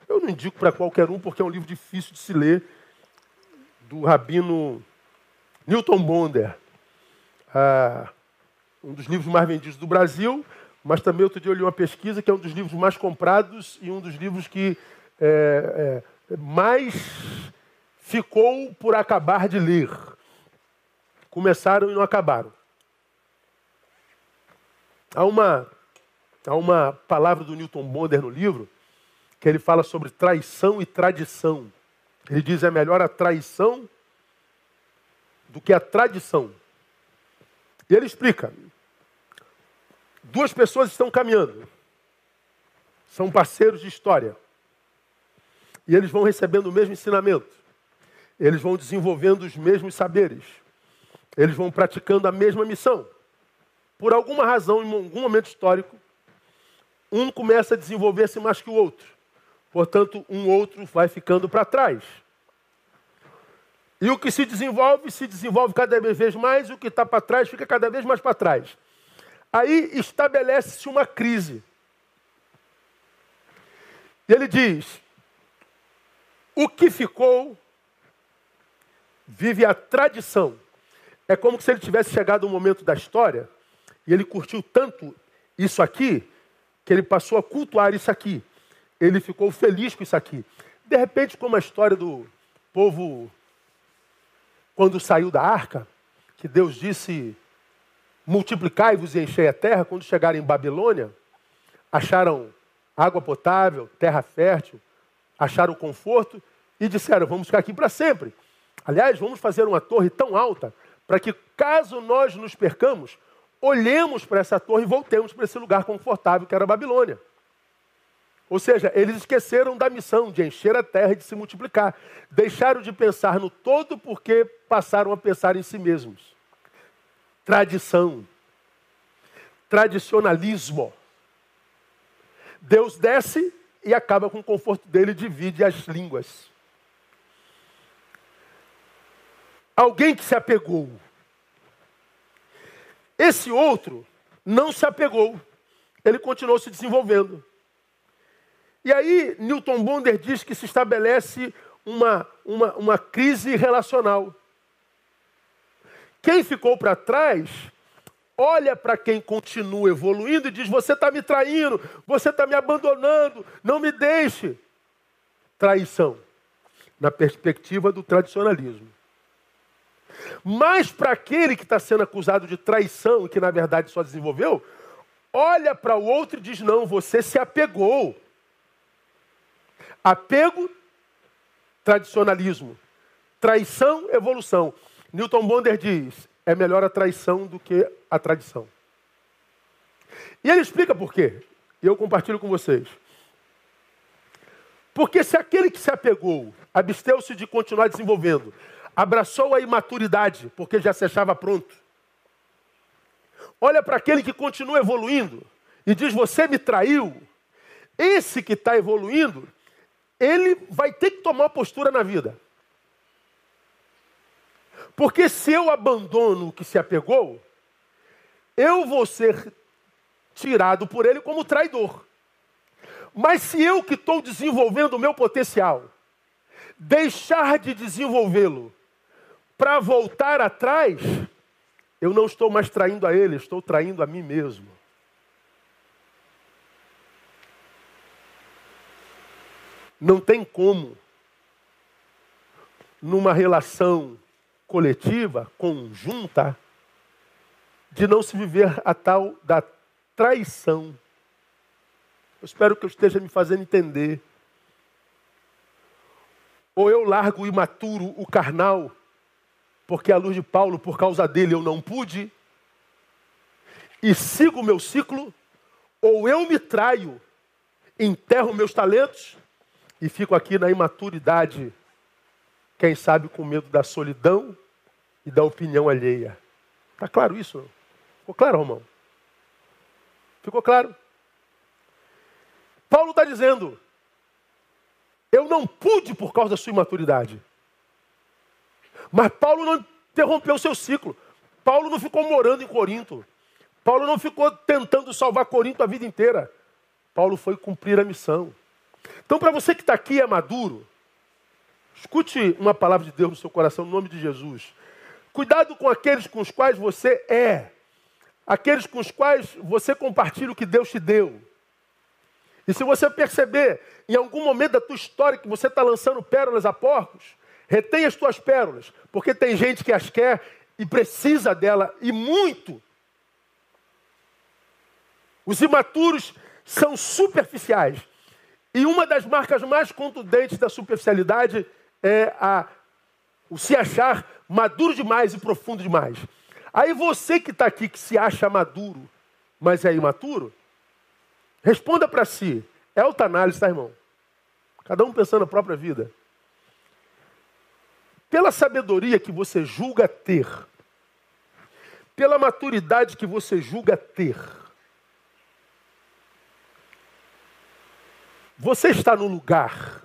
Eu não indico para qualquer um porque é um livro difícil de se ler, do rabino Newton Bonder. Ah, um dos livros mais vendidos do Brasil, mas também outro dia eu li uma pesquisa que é um dos livros mais comprados e um dos livros que é, é, mais ficou por acabar de ler. Começaram e não acabaram. Há uma, há uma palavra do Newton Bonder no livro que ele fala sobre traição e tradição. Ele diz é melhor a traição do que a tradição. E ele explica: duas pessoas estão caminhando, são parceiros de história, e eles vão recebendo o mesmo ensinamento, eles vão desenvolvendo os mesmos saberes, eles vão praticando a mesma missão por alguma razão, em algum momento histórico, um começa a desenvolver-se mais que o outro. Portanto, um outro vai ficando para trás. E o que se desenvolve, se desenvolve cada vez mais, e o que está para trás fica cada vez mais para trás. Aí estabelece-se uma crise. E ele diz: o que ficou vive a tradição. É como se ele tivesse chegado um momento da história e ele curtiu tanto isso aqui, que ele passou a cultuar isso aqui. Ele ficou feliz com isso aqui. De repente, como a história do povo quando saiu da arca, que Deus disse: multiplicai-vos e enchei a terra, quando chegaram em Babilônia, acharam água potável, terra fértil, acharam conforto e disseram: vamos ficar aqui para sempre. Aliás, vamos fazer uma torre tão alta para que, caso nós nos percamos, olhemos para essa torre e voltemos para esse lugar confortável que era a Babilônia. Ou seja, eles esqueceram da missão de encher a terra e de se multiplicar. Deixaram de pensar no todo porque passaram a pensar em si mesmos. Tradição. Tradicionalismo. Deus desce e acaba com o conforto dele e divide as línguas. Alguém que se apegou esse outro não se apegou, ele continuou se desenvolvendo. E aí, Newton Bonder diz que se estabelece uma, uma, uma crise relacional. Quem ficou para trás, olha para quem continua evoluindo e diz: Você está me traindo, você está me abandonando, não me deixe. Traição, na perspectiva do tradicionalismo. Mas para aquele que está sendo acusado de traição e que na verdade só desenvolveu, olha para o outro e diz: não, você se apegou. Apego, tradicionalismo. Traição, evolução. Newton Bonder diz: é melhor a traição do que a tradição. E ele explica por quê. E eu compartilho com vocês. Porque se aquele que se apegou absteu-se de continuar desenvolvendo, abraçou a imaturidade, porque já se achava pronto. Olha para aquele que continua evoluindo e diz: Você me traiu. esse que está evoluindo, ele vai ter que tomar uma postura na vida. Porque se eu abandono o que se apegou, eu vou ser tirado por ele como traidor. Mas se eu que estou desenvolvendo o meu potencial, deixar de desenvolvê-lo para voltar atrás, eu não estou mais traindo a ele, estou traindo a mim mesmo. Não tem como, numa relação coletiva, conjunta, de não se viver a tal da traição. Eu espero que eu esteja me fazendo entender. Ou eu largo o imaturo, o carnal, porque a luz de Paulo, por causa dele, eu não pude, e sigo o meu ciclo, ou eu me traio, enterro meus talentos e fico aqui na imaturidade, quem sabe com medo da solidão e da opinião alheia. Está claro isso? Ficou claro, Romão? Ficou claro? Paulo está dizendo: eu não pude por causa da sua imaturidade. Mas Paulo não interrompeu o seu ciclo. Paulo não ficou morando em Corinto. Paulo não ficou tentando salvar Corinto a vida inteira. Paulo foi cumprir a missão. Então, para você que está aqui é maduro, escute uma palavra de Deus no seu coração, no nome de Jesus. Cuidado com aqueles com os quais você é, aqueles com os quais você compartilha o que Deus te deu. E se você perceber em algum momento da tua história que você está lançando pérolas a porcos, retenha as tuas pérolas, porque tem gente que as quer e precisa dela, e muito. Os imaturos são superficiais. E uma das marcas mais contundentes da superficialidade é a, o se achar maduro demais e profundo demais. Aí você que está aqui, que se acha maduro, mas é imaturo, responda para si. É análise, tá, irmão? Cada um pensando na própria vida. Pela sabedoria que você julga ter, pela maturidade que você julga ter, Você está no lugar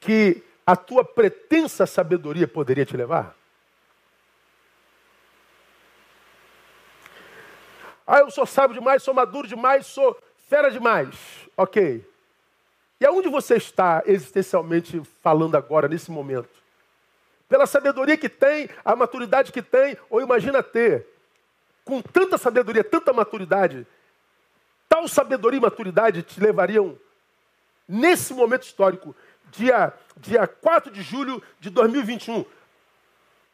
que a tua pretensa sabedoria poderia te levar? Ah, eu sou sábio demais, sou maduro demais, sou fera demais. Ok. E aonde você está existencialmente falando agora, nesse momento? Pela sabedoria que tem, a maturidade que tem, ou imagina ter, com tanta sabedoria, tanta maturidade, Tal sabedoria e maturidade te levariam, nesse momento histórico, dia, dia 4 de julho de 2021,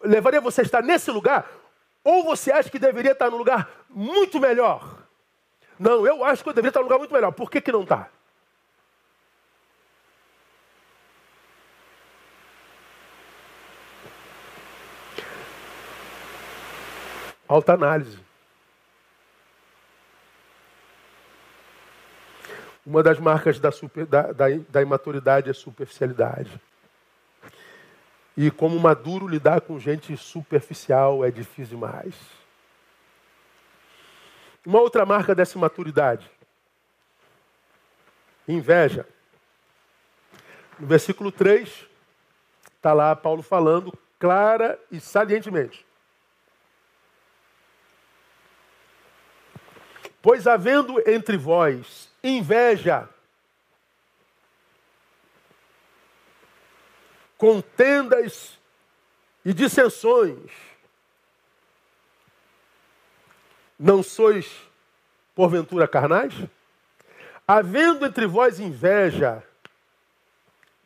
levaria você a estar nesse lugar? Ou você acha que deveria estar num lugar muito melhor? Não, eu acho que eu deveria estar num lugar muito melhor. Por que, que não está? Alta análise. Uma das marcas da, super, da, da, da imaturidade é superficialidade. E como maduro, lidar com gente superficial é difícil demais. Uma outra marca dessa maturidade. Inveja. No versículo 3, está lá Paulo falando clara e salientemente. Pois havendo entre vós inveja, contendas e dissensões. Não sois, porventura, carnais? Havendo entre vós inveja,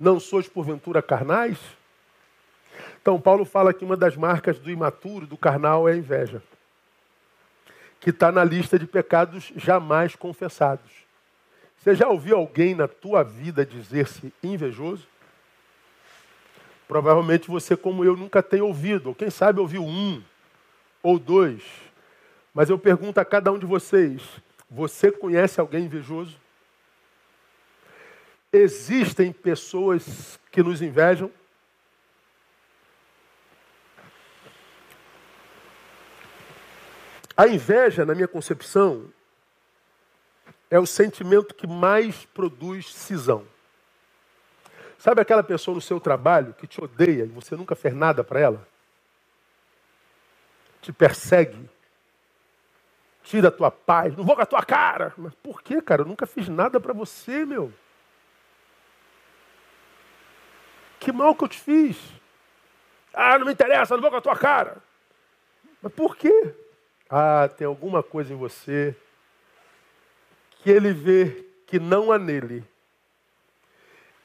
não sois, porventura, carnais? Então, Paulo fala que uma das marcas do imaturo, do carnal, é a inveja, que está na lista de pecados jamais confessados. Você já ouviu alguém na tua vida dizer-se invejoso? Provavelmente você, como eu, nunca tem ouvido, ou quem sabe ouviu um ou dois. Mas eu pergunto a cada um de vocês: você conhece alguém invejoso? Existem pessoas que nos invejam? A inveja, na minha concepção, é o sentimento que mais produz cisão. Sabe aquela pessoa no seu trabalho que te odeia e você nunca fez nada para ela? Te persegue, tira a tua paz, não vou com a tua cara. Mas por que, cara? Eu nunca fiz nada para você, meu. Que mal que eu te fiz? Ah, não me interessa, não vou com a tua cara. Mas por quê? Ah, tem alguma coisa em você que ele vê que não há nele.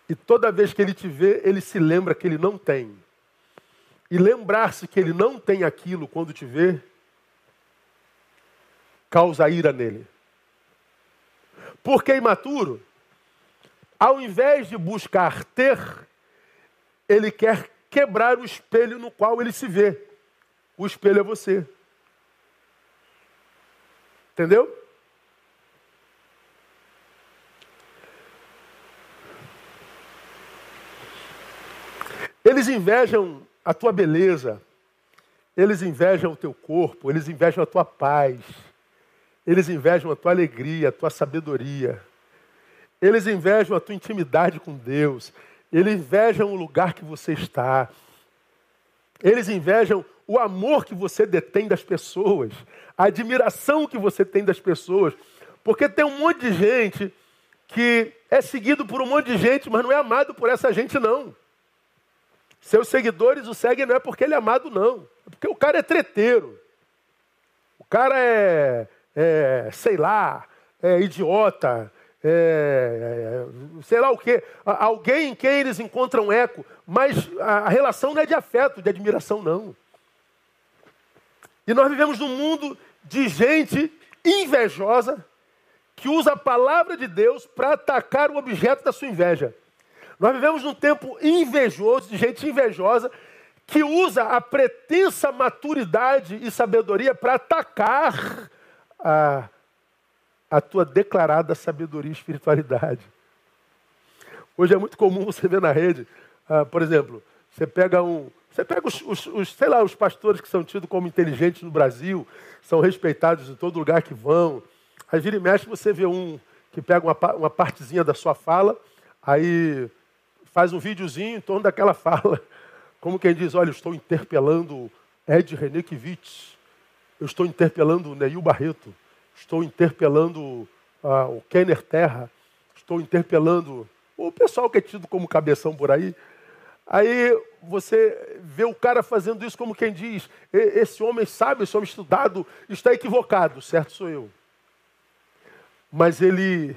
E toda vez que ele te vê, ele se lembra que ele não tem. E lembrar-se que ele não tem aquilo quando te vê, causa ira nele. Porque imaturo, ao invés de buscar ter, ele quer quebrar o espelho no qual ele se vê. O espelho é você. Entendeu? Eles invejam a tua beleza, eles invejam o teu corpo, eles invejam a tua paz, eles invejam a tua alegria, a tua sabedoria, eles invejam a tua intimidade com Deus, eles invejam o lugar que você está, eles invejam o amor que você detém das pessoas, a admiração que você tem das pessoas, porque tem um monte de gente que é seguido por um monte de gente, mas não é amado por essa gente, não. Seus seguidores o seguem não é porque ele é amado, não. É porque o cara é treteiro. O cara é, é sei lá, é idiota, é, é, sei lá o quê. Alguém em quem eles encontram eco, mas a relação não é de afeto, de admiração, não. E nós vivemos num mundo de gente invejosa que usa a palavra de Deus para atacar o objeto da sua inveja. Nós vivemos num tempo invejoso, de gente invejosa, que usa a pretensa maturidade e sabedoria para atacar a, a tua declarada sabedoria e espiritualidade. Hoje é muito comum você ver na rede, uh, por exemplo, você pega um. Você pega os, os, os, sei lá, os pastores que são tidos como inteligentes no Brasil, são respeitados em todo lugar que vão. Aí vira e mexe, você vê um que pega uma, uma partezinha da sua fala, aí faz um videozinho em torno daquela fala. Como quem diz, olha, eu estou interpelando Ed Renekiewicz, eu estou interpelando Neil Barreto, estou interpelando ah, o Kenner Terra, estou interpelando o pessoal que é tido como cabeção por aí. Aí você vê o cara fazendo isso como quem diz, esse homem sabe, esse homem estudado, está equivocado, certo sou eu. Mas ele,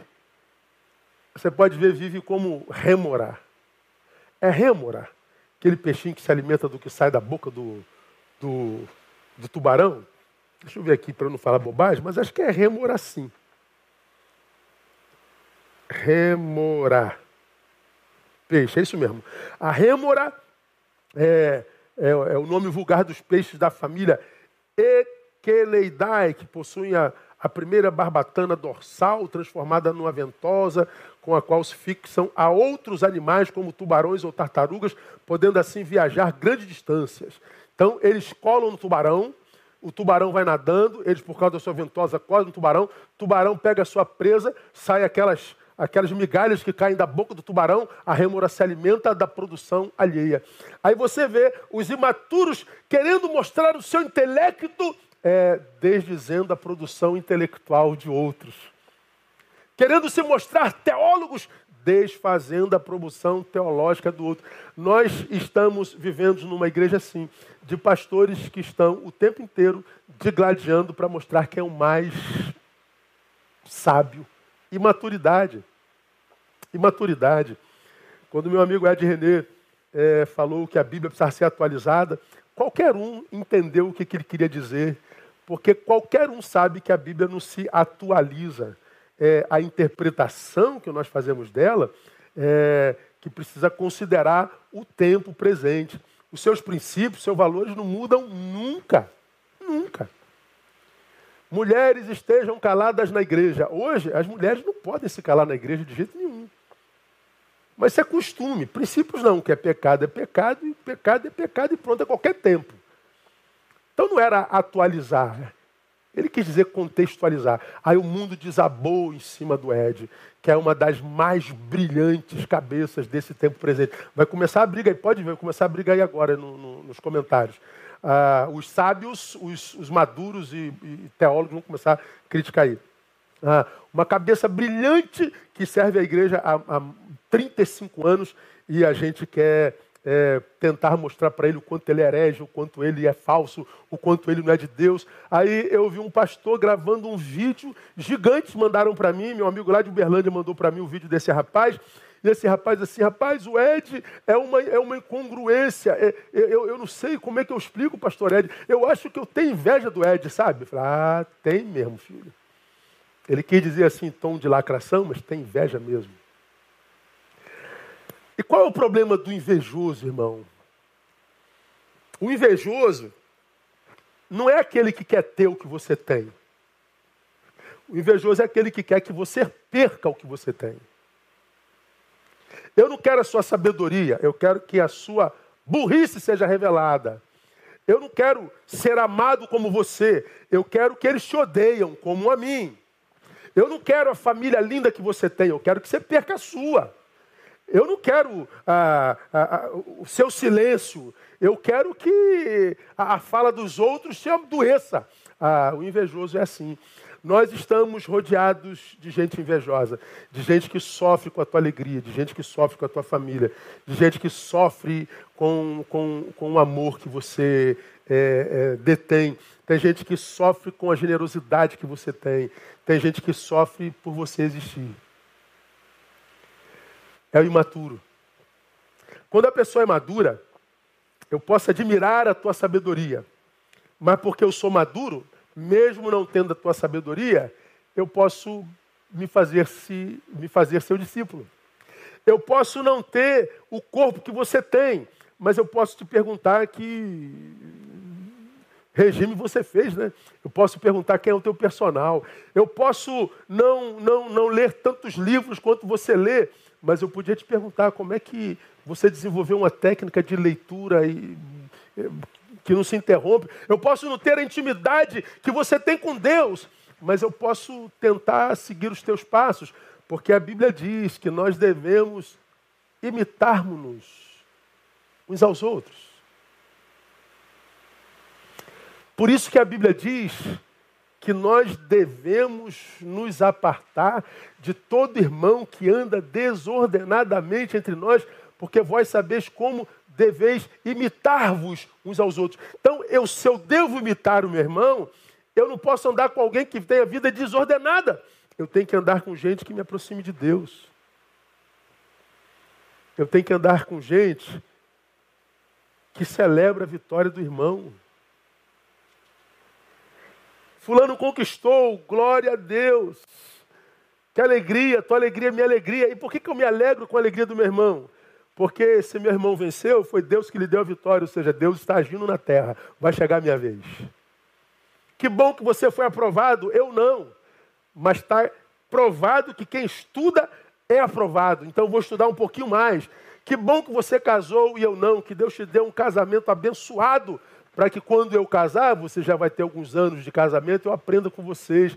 você pode ver, vive como remorar. É rêmora, aquele peixinho que se alimenta do que sai da boca do, do, do tubarão. Deixa eu ver aqui para não falar bobagem, mas acho que é rêmora sim. Rêmora. Peixe, é isso mesmo. A rêmora é, é, é, o nome vulgar dos peixes da família Echeleidae, que possuem a, a primeira barbatana dorsal transformada numa ventosa, com a qual se fixam a outros animais, como tubarões ou tartarugas, podendo assim viajar grandes distâncias. Então, eles colam no tubarão, o tubarão vai nadando, eles, por causa da sua ventosa, colam no tubarão, o tubarão pega a sua presa, sai aquelas, aquelas migalhas que caem da boca do tubarão, a rêmora se alimenta da produção alheia. Aí você vê os imaturos querendo mostrar o seu intelecto é, desdizendo a produção intelectual de outros. Querendo se mostrar teólogos, desfazendo a produção teológica do outro. Nós estamos vivendo numa igreja assim, de pastores que estão o tempo inteiro digladiando para mostrar quem é o mais sábio. Imaturidade. Imaturidade. Quando meu amigo Ed René é, falou que a Bíblia precisava ser atualizada, qualquer um entendeu o que, que ele queria dizer. Porque qualquer um sabe que a Bíblia não se atualiza. É, a interpretação que nós fazemos dela é que precisa considerar o tempo presente. Os seus princípios, seus valores não mudam nunca. Nunca. Mulheres estejam caladas na igreja. Hoje, as mulheres não podem se calar na igreja de jeito nenhum. Mas isso é costume. Princípios não, que é pecado é pecado, e pecado é pecado e pronto a qualquer tempo. Então não era atualizar, Ele quis dizer contextualizar. Aí o mundo desabou em cima do Ed, que é uma das mais brilhantes cabeças desse tempo presente. Vai começar a briga aí, pode ver, vai começar a briga aí agora no, no, nos comentários. Ah, os sábios, os, os maduros e, e, teólogos vão começar a criticar aí. Ah, uma cabeça brilhante que serve à igreja há, há 35 anos e a gente quer é, tentar mostrar para ele o quanto ele é herege, o quanto ele é falso, o quanto ele não é de Deus. Aí eu vi um pastor gravando um vídeo gigante, mandaram para mim, meu amigo lá de Uberlândia mandou para mim o vídeo desse rapaz. E esse rapaz assim, rapaz, o Ed é uma, é uma incongruência. É, eu, eu não sei como é que eu explico, pastor Ed. Eu acho que eu tenho inveja do Ed, sabe? Eu falei, ah, tem mesmo, filho. Ele quis dizer assim, em tom de lacração, mas tem inveja mesmo. E qual é o problema do invejoso, irmão? O invejoso não é aquele que quer ter o que você tem. O invejoso é aquele que quer que você perca o que você tem. Eu não quero a sua sabedoria, eu quero que a sua burrice seja revelada. Eu não quero ser amado como você, eu quero que eles te odeiam como a mim. Eu não quero a família linda que você tem, eu quero que você perca a sua. Eu não quero ah, ah, ah, o seu silêncio, eu quero que a, a fala dos outros te adoeça. Ah, o invejoso é assim. Nós estamos rodeados de gente invejosa, de gente que sofre com a tua alegria, de gente que sofre com a tua família, de gente que sofre com, com, com o amor que você é, é, detém. Tem gente que sofre com a generosidade que você tem. Tem gente que sofre por você existir. É o imaturo. Quando a pessoa é madura, eu posso admirar a tua sabedoria, mas porque eu sou maduro, mesmo não tendo a tua sabedoria, eu posso me fazer, se, me fazer seu discípulo. Eu posso não ter o corpo que você tem, mas eu posso te perguntar que regime você fez, né? Eu posso perguntar quem é o teu personal. Eu posso não, não, não ler tantos livros quanto você lê, mas eu podia te perguntar como é que você desenvolveu uma técnica de leitura e, que não se interrompe. Eu posso não ter a intimidade que você tem com Deus, mas eu posso tentar seguir os teus passos, porque a Bíblia diz que nós devemos imitarmos-nos uns aos outros. Por isso que a Bíblia diz que nós devemos nos apartar de todo irmão que anda desordenadamente entre nós, porque vós sabeis como deveis imitar-vos uns aos outros. Então, eu, se eu devo imitar o meu irmão, eu não posso andar com alguém que tenha vida desordenada. Eu tenho que andar com gente que me aproxime de Deus. Eu tenho que andar com gente que celebra a vitória do irmão. Fulano conquistou, glória a Deus. Que alegria, tua alegria é minha alegria. E por que, que eu me alegro com a alegria do meu irmão? Porque se meu irmão venceu, foi Deus que lhe deu a vitória, ou seja, Deus está agindo na terra. Vai chegar a minha vez. Que bom que você foi aprovado, eu não. Mas está provado que quem estuda é aprovado. Então vou estudar um pouquinho mais. Que bom que você casou e eu não. Que Deus te deu um casamento abençoado para que quando eu casar, você já vai ter alguns anos de casamento, eu aprenda com vocês.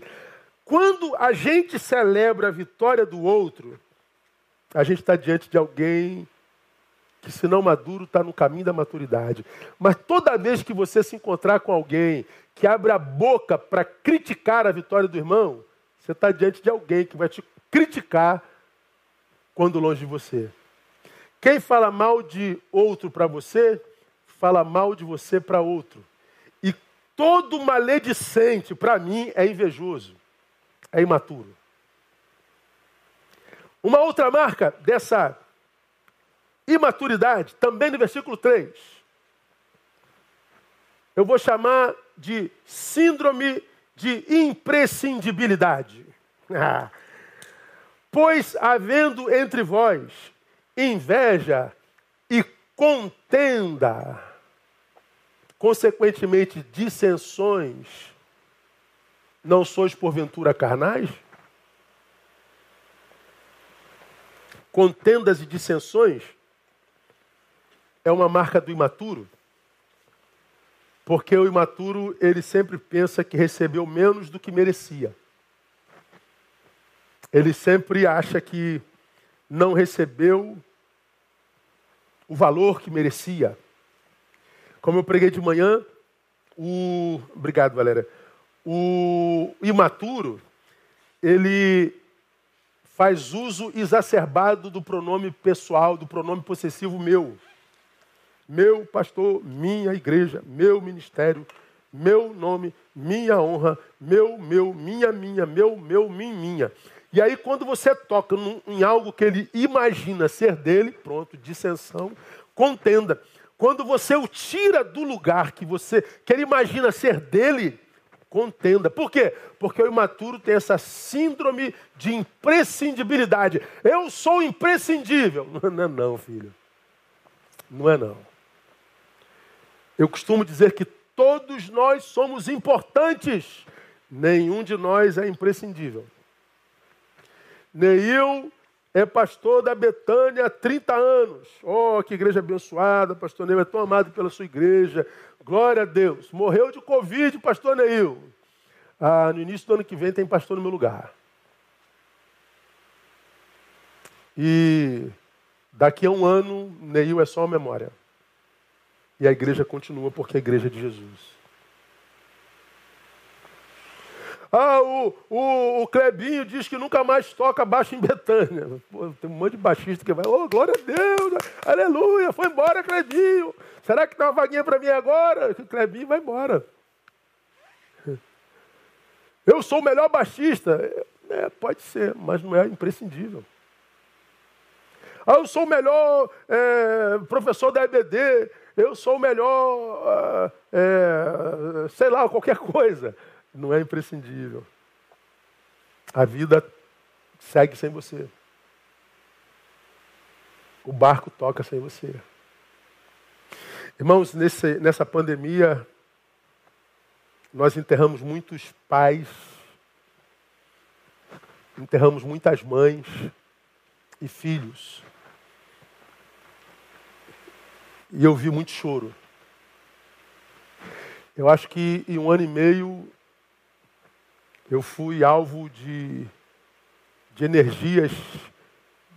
Quando a gente celebra a vitória do outro, a gente está diante de alguém que, se não maduro, está no caminho da maturidade. Mas toda vez que você se encontrar com alguém que abre a boca para criticar a vitória do irmão, você está diante de alguém que vai te criticar quando longe de você. Quem fala mal de outro para você, fala mal de você para outro. E todo maledicente, para mim, é invejoso, é imaturo. Uma outra marca dessa imaturidade, também no versículo 3, eu vou chamar de síndrome de imprescindibilidade. pois havendo entre vós inveja e contenda, consequentemente dissensões, não sois porventura carnais? Contendas e dissensões é uma marca do imaturo. Porque o imaturo, ele sempre pensa que recebeu menos do que merecia. Ele sempre acha que não recebeu o valor que merecia. Como eu preguei de manhã, o. Obrigado, Valéria. O imaturo, ele faz uso exacerbado do pronome pessoal, do pronome possessivo meu. Meu pastor, minha igreja, meu ministério, meu nome, minha honra, meu, meu, minha, minha, meu, meu, minha, minha. E aí, quando você toca em algo que ele imagina ser dele, pronto, dissensão, contenda. Quando você o tira do lugar que você que ele imagina ser dele, contenda. Por quê? Porque o imaturo tem essa síndrome de imprescindibilidade. Eu sou imprescindível. [LAUGHS] Não é não, filho. Não é não. Eu costumo dizer que todos nós somos importantes. Nenhum de nós é imprescindível. Neil é pastor da Betânia há 30 anos. Oh, que igreja abençoada, pastor Neil é tão amado pela sua igreja. Glória a Deus. Morreu de Covid, pastor Neil. Ah, no início do ano que vem tem pastor no meu lugar. E daqui a um ano, Neil é só uma memória. E a igreja continua porque é a igreja de Jesus. Ah, o, o, o Clebinho diz que nunca mais toca baixo em Betânia. Pô, tem um monte de baixista que vai, oh, glória a Deus, aleluia, foi embora, Clebinho. Será que tem uma vaguinha para mim agora? O Clebinho vai embora. Eu sou o melhor baixista. É, pode ser, mas não é imprescindível. Ah, eu sou o melhor é, professor da EBD. Eu sou o melhor, é, sei lá, qualquer [LAUGHS] coisa não é imprescindível. A vida segue sem você. O barco toca sem você. Irmãos, nesse, nessa pandemia, nós enterramos muitos pais, enterramos muitas mães e filhos. E eu vi muito choro. Eu acho que em um ano e meio eu fui alvo de, de energias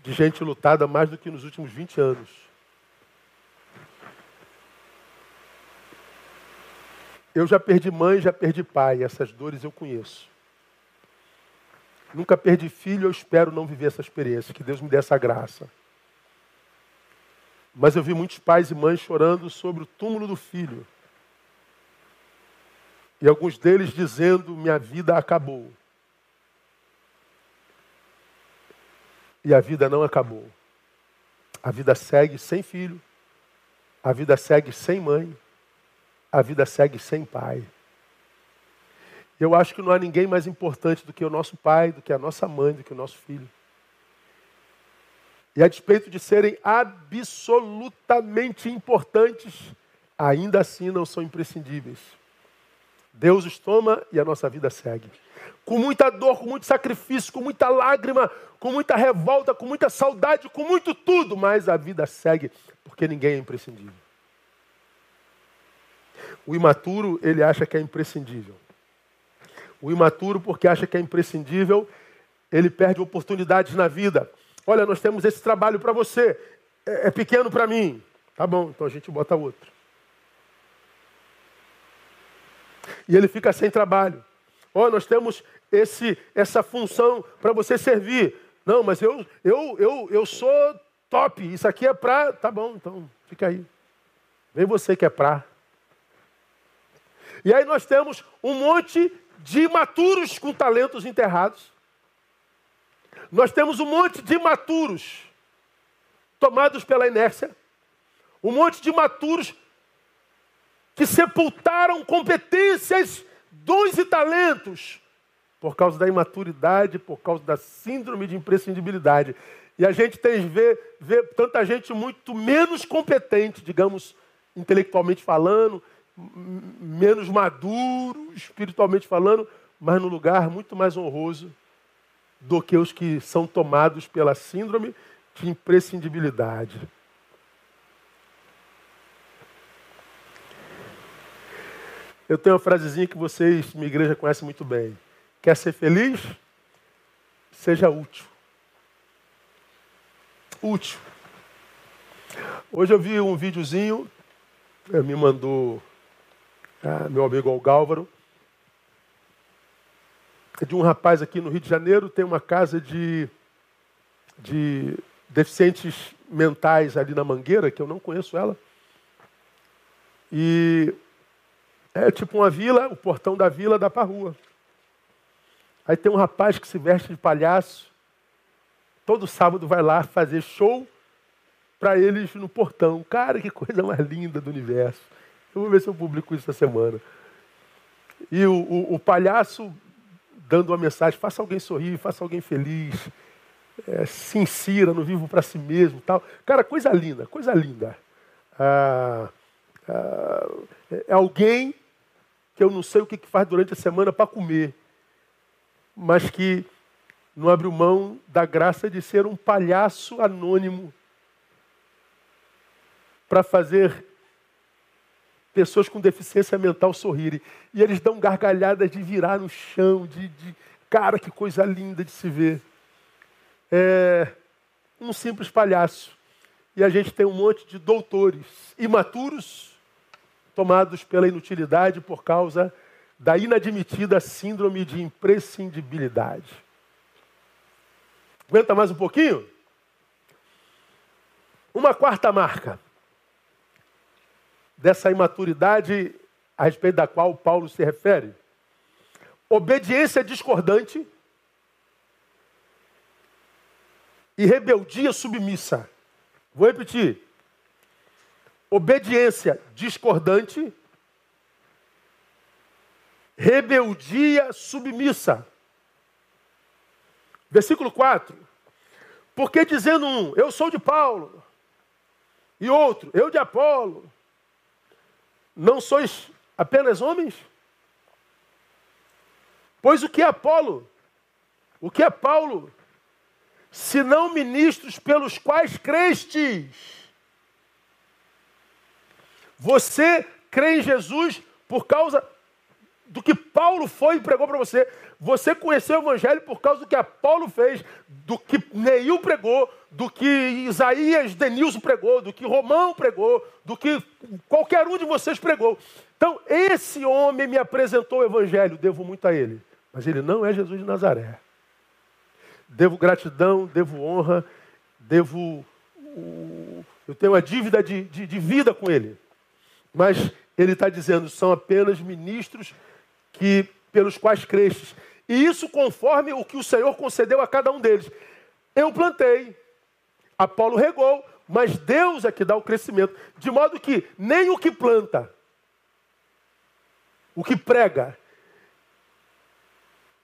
de gente lutada mais do que nos últimos 20 anos. Eu já perdi mãe, já perdi pai, essas dores eu conheço. Nunca perdi filho, eu espero não viver essa experiência, que Deus me dê essa graça. Mas eu vi muitos pais e mães chorando sobre o túmulo do filho. E alguns deles dizendo: Minha vida acabou. E a vida não acabou. A vida segue sem filho. A vida segue sem mãe. A vida segue sem pai. Eu acho que não há ninguém mais importante do que o nosso pai, do que a nossa mãe, do que o nosso filho. E a despeito de serem absolutamente importantes, ainda assim não são imprescindíveis. Deus os toma e a nossa vida segue. Com muita dor, com muito sacrifício, com muita lágrima, com muita revolta, com muita saudade, com muito tudo, mas a vida segue, porque ninguém é imprescindível. O imaturo, ele acha que é imprescindível. O imaturo, porque acha que é imprescindível, ele perde oportunidades na vida. Olha, nós temos esse trabalho para você, é, é pequeno para mim. Tá bom, então a gente bota outro. E ele fica sem trabalho. Ó, oh, nós temos esse, essa função para você servir. Não, mas eu, eu, eu, eu sou top. Isso aqui é para. Tá bom, então fica aí. Vem você que é para. E aí nós temos um monte de imaturos com talentos enterrados. Nós temos um monte de imaturos tomados pela inércia. Um monte de imaturos que sepultaram competências, dons e talentos por causa da imaturidade, por causa da síndrome de imprescindibilidade. E a gente tem vê, vê tanta gente muito menos competente, digamos, intelectualmente falando, menos maduro, espiritualmente falando, mas no lugar muito mais honroso do que os que são tomados pela síndrome de imprescindibilidade. Eu tenho uma frasezinha que vocês, minha igreja, conhecem muito bem. Quer ser feliz? Seja útil. Útil. Hoje eu vi um videozinho, eh, me mandou ah, meu amigo Gálvaro, de um rapaz aqui no Rio de Janeiro, tem uma casa de, de deficientes mentais ali na Mangueira, que eu não conheço ela. E é tipo uma vila, o portão da vila dá para rua. Aí tem um rapaz que se veste de palhaço, todo sábado vai lá fazer show para eles no portão. Cara, que coisa mais linda do universo. Eu vou ver se eu publico isso essa semana. E o, o, o palhaço dando uma mensagem, faça alguém sorrir, faça alguém feliz, é, se insira, não vivo para si mesmo tal. Cara, coisa linda, coisa linda. Ah, ah, é alguém que eu não sei o que faz durante a semana para comer, mas que não abriu mão da graça de ser um palhaço anônimo para fazer pessoas com deficiência mental sorrirem. E eles dão gargalhadas de virar no chão, de, de... cara, que coisa linda de se ver. É um simples palhaço. E a gente tem um monte de doutores imaturos, tomados pela inutilidade por causa da inadmitida síndrome de imprescindibilidade. Aguenta mais um pouquinho? Uma quarta marca dessa imaturidade a respeito da qual Paulo se refere. Obediência discordante e rebeldia submissa. Vou repetir. Obediência discordante, rebeldia submissa. Versículo 4. Porque dizendo um, eu sou de Paulo, e outro, eu de Apolo, não sois apenas homens? Pois o que é Apolo? O que é Paulo? Se não ministros pelos quais crestes. Você crê em Jesus por causa do que Paulo foi e pregou para você. Você conheceu o Evangelho por causa do que Apolo fez, do que Neil pregou, do que Isaías Denilson pregou, do que Romão pregou, do que qualquer um de vocês pregou. Então, esse homem me apresentou o Evangelho, devo muito a ele. Mas ele não é Jesus de Nazaré. Devo gratidão, devo honra, devo. Eu tenho uma dívida de, de, de vida com ele. Mas ele está dizendo: são apenas ministros que pelos quais crestes. E isso conforme o que o Senhor concedeu a cada um deles. Eu plantei, Apolo regou, mas Deus é que dá o crescimento. De modo que nem o que planta, o que prega,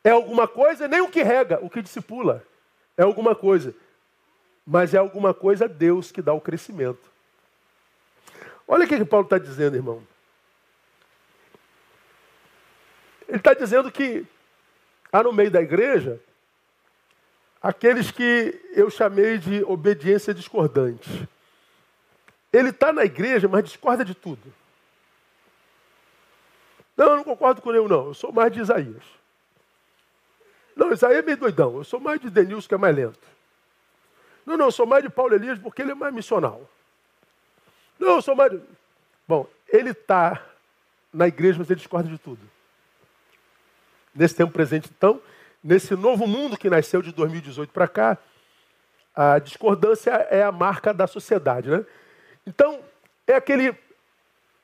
é alguma coisa, nem o que rega, o que discipula, é alguma coisa. Mas é alguma coisa Deus que dá o crescimento. Olha o que, que Paulo está dizendo, irmão. Ele está dizendo que há no meio da igreja aqueles que eu chamei de obediência discordante. Ele está na igreja, mas discorda de tudo. Não, eu não concordo com nenhum, não. Eu sou mais de Isaías. Não, Isaías é meio doidão. Eu sou mais de Denilson, que é mais lento. Não, não, eu sou mais de Paulo Elias, porque ele é mais missional. Não, eu sou mais. Bom, ele está na igreja, mas ele discorda de tudo. Nesse tempo presente, então, nesse novo mundo que nasceu de 2018 para cá, a discordância é a marca da sociedade. Né? Então, é aquele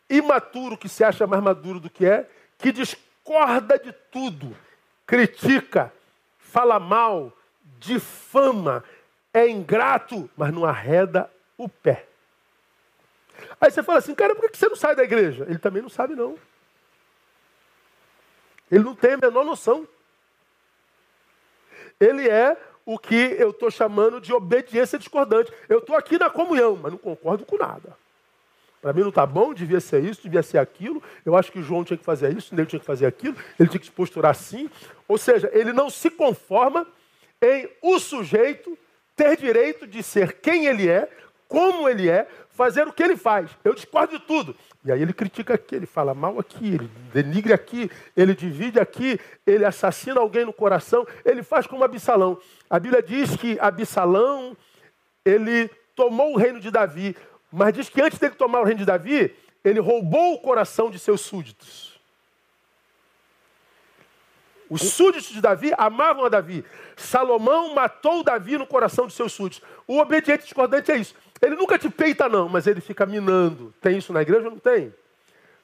imaturo que se acha mais maduro do que é, que discorda de tudo, critica, fala mal, difama, é ingrato, mas não arreda o pé. Aí você fala assim, cara, por que você não sai da igreja? Ele também não sabe, não. Ele não tem a menor noção ele é o que eu estou chamando de obediência discordante. Eu estou aqui na comunhão, mas não concordo com nada. Para mim não está bom, devia ser isso, devia ser aquilo. Eu acho que João tinha que fazer isso, ele tinha que fazer aquilo, ele tinha que se posturar assim. Ou seja, ele não se conforma em o sujeito ter direito de ser quem ele é, como ele é, fazer o que ele faz. Eu discordo de tudo. E aí ele critica aqui, ele fala mal aqui, ele denigre aqui, ele divide aqui, ele assassina alguém no coração, ele faz como Absalão. A Bíblia diz que Absalão, ele tomou o reino de Davi, mas diz que antes dele tomar o reino de Davi, ele roubou o coração de seus súditos. Os súditos de Davi amavam a Davi. Salomão matou Davi no coração de seus súditos. O obediente discordante é isso. Ele nunca te peita, não, mas ele fica minando. Tem isso na igreja ou não tem?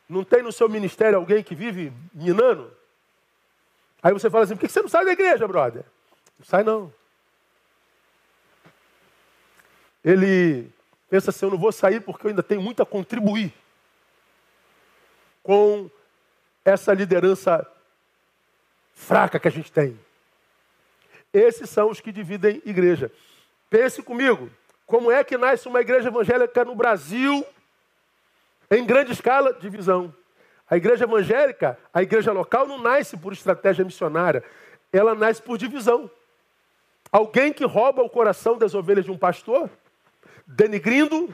Não tem no seu ministério alguém que vive minando? Aí você fala assim: por que você não sai da igreja, brother? Não sai, não. Ele pensa assim: eu não vou sair porque eu ainda tenho muito a contribuir com essa liderança fraca que a gente tem. Esses são os que dividem igreja. Pense comigo, como é que nasce uma igreja evangélica no Brasil em grande escala? Divisão. A igreja evangélica, a igreja local, não nasce por estratégia missionária, ela nasce por divisão. Alguém que rouba o coração das ovelhas de um pastor, denigrindo,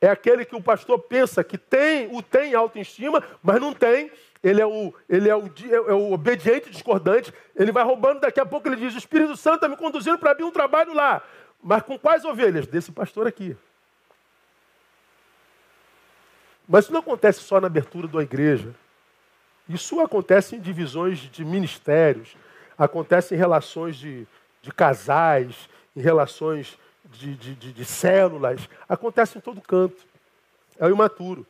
é aquele que o pastor pensa que tem, o tem em autoestima, mas não tem. Ele é o, ele é o, é o obediente discordante. Ele vai roubando, daqui a pouco ele diz: O Espírito Santo está me conduzindo para abrir um trabalho lá. Mas com quais ovelhas? Desse pastor aqui. Mas isso não acontece só na abertura da igreja. Isso acontece em divisões de ministérios, acontece em relações de, de casais, em relações de, de, de, de células, acontece em todo canto. É o imaturo.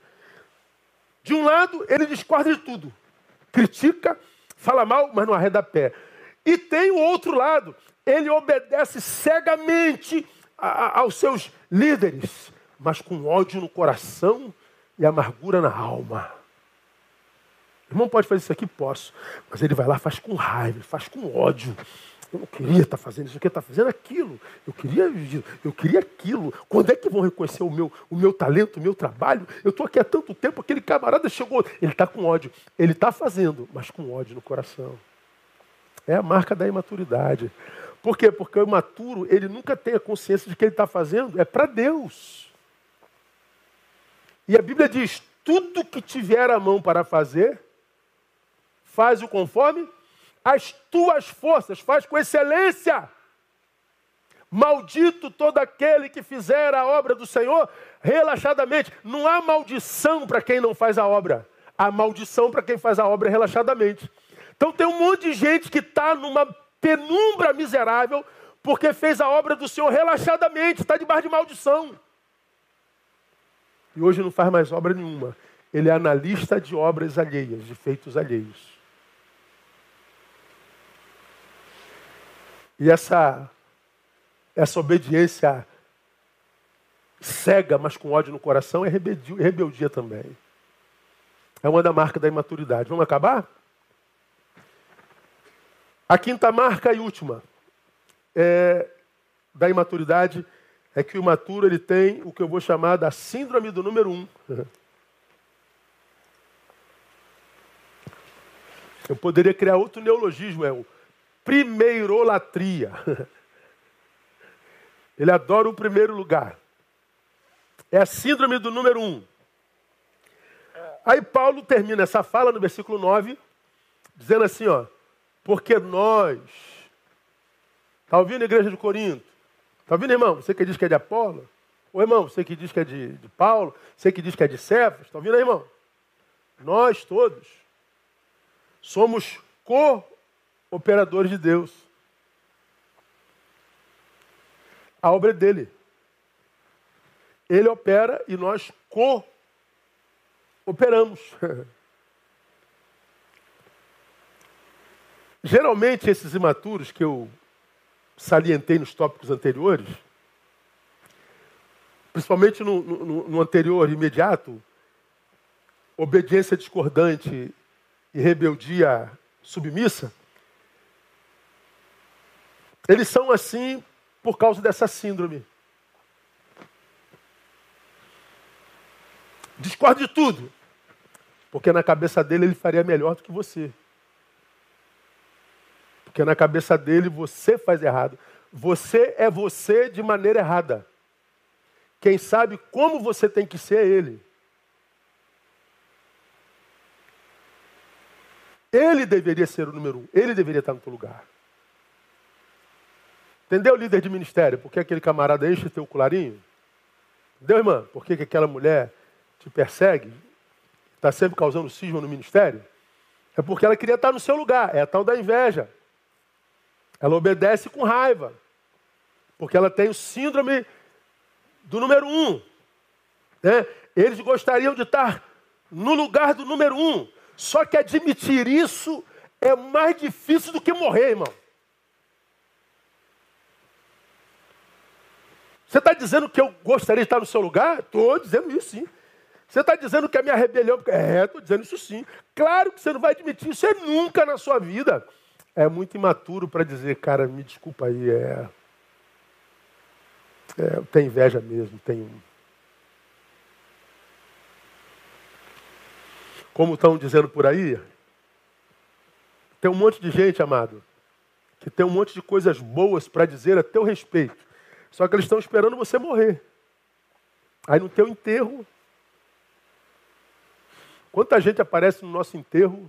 De um lado, ele discorda de tudo. Critica, fala mal, mas não arreda pé. E tem o outro lado, ele obedece cegamente a, a, aos seus líderes, mas com ódio no coração e amargura na alma. Irmão pode fazer isso aqui? Posso. Mas ele vai lá, faz com raiva, faz com ódio. Eu não queria estar fazendo isso, eu queria estar fazendo aquilo. Eu queria, eu queria aquilo. Quando é que vão reconhecer o meu, o meu talento, o meu trabalho? Eu estou aqui há tanto tempo, aquele camarada chegou. Ele está com ódio. Ele está fazendo, mas com ódio no coração. É a marca da imaturidade. Por quê? Porque o imaturo, ele nunca tem a consciência de que ele está fazendo é para Deus. E a Bíblia diz: tudo que tiver a mão para fazer, faz o conforme as tuas forças, faz com excelência. Maldito todo aquele que fizer a obra do Senhor relaxadamente. Não há maldição para quem não faz a obra. Há maldição para quem faz a obra relaxadamente. Então tem um monte de gente que está numa penumbra miserável porque fez a obra do Senhor relaxadamente, está debaixo de maldição. E hoje não faz mais obra nenhuma. Ele é analista de obras alheias, de feitos alheios. E essa, essa obediência cega, mas com ódio no coração, é rebeldia, rebeldia também. É uma da marca da imaturidade. Vamos acabar? A quinta marca e última é, da imaturidade é que o imaturo ele tem o que eu vou chamar da síndrome do número um. [LAUGHS] Eu poderia criar outro neologismo, é o primeirolatria. [LAUGHS] Ele adora o primeiro lugar. É a síndrome do número um. Aí Paulo termina essa fala no versículo 9, dizendo assim, ó, porque nós. Está ouvindo a igreja de Corinto? Está ouvindo, irmão? Você que diz que é de Apolo? Ou irmão, você que diz que é de, de Paulo? Você que diz que é de Cefas? Está ouvindo, irmão? Nós todos somos co operadores de Deus. A obra é dele. Ele opera e nós co-operamos. [LAUGHS] Geralmente, esses imaturos que eu salientei nos tópicos anteriores, principalmente no, no, no anterior imediato, obediência discordante e rebeldia submissa, eles são assim por causa dessa síndrome. Discorde de tudo. Porque na cabeça dele ele faria melhor do que você. Porque na cabeça dele você faz errado. Você é você de maneira errada. Quem sabe como você tem que ser é Ele. Ele deveria ser o número um. Ele deveria estar no teu lugar. Entendeu, líder de ministério? Por que aquele camarada enche teu colarinho? Entendeu, irmã? Por que, que aquela mulher te persegue? Está sempre causando cisma no ministério? É porque ela queria estar no seu lugar. É a tal da inveja. Ela obedece com raiva. Porque ela tem o síndrome do número um. Né? Eles gostariam de estar no lugar do número um. Só que admitir isso é mais difícil do que morrer, irmão. Você está dizendo que eu gostaria de estar no seu lugar? Estou dizendo isso sim. Você está dizendo que a minha rebelião. É, estou dizendo isso sim. Claro que você não vai admitir isso é nunca na sua vida. É muito imaturo para dizer, cara, me desculpa aí, é. é tem inveja mesmo, tenho. Como estão dizendo por aí, tem um monte de gente, amado, que tem um monte de coisas boas para dizer a teu respeito. Só que eles estão esperando você morrer. Aí no teu enterro, quanta gente aparece no nosso enterro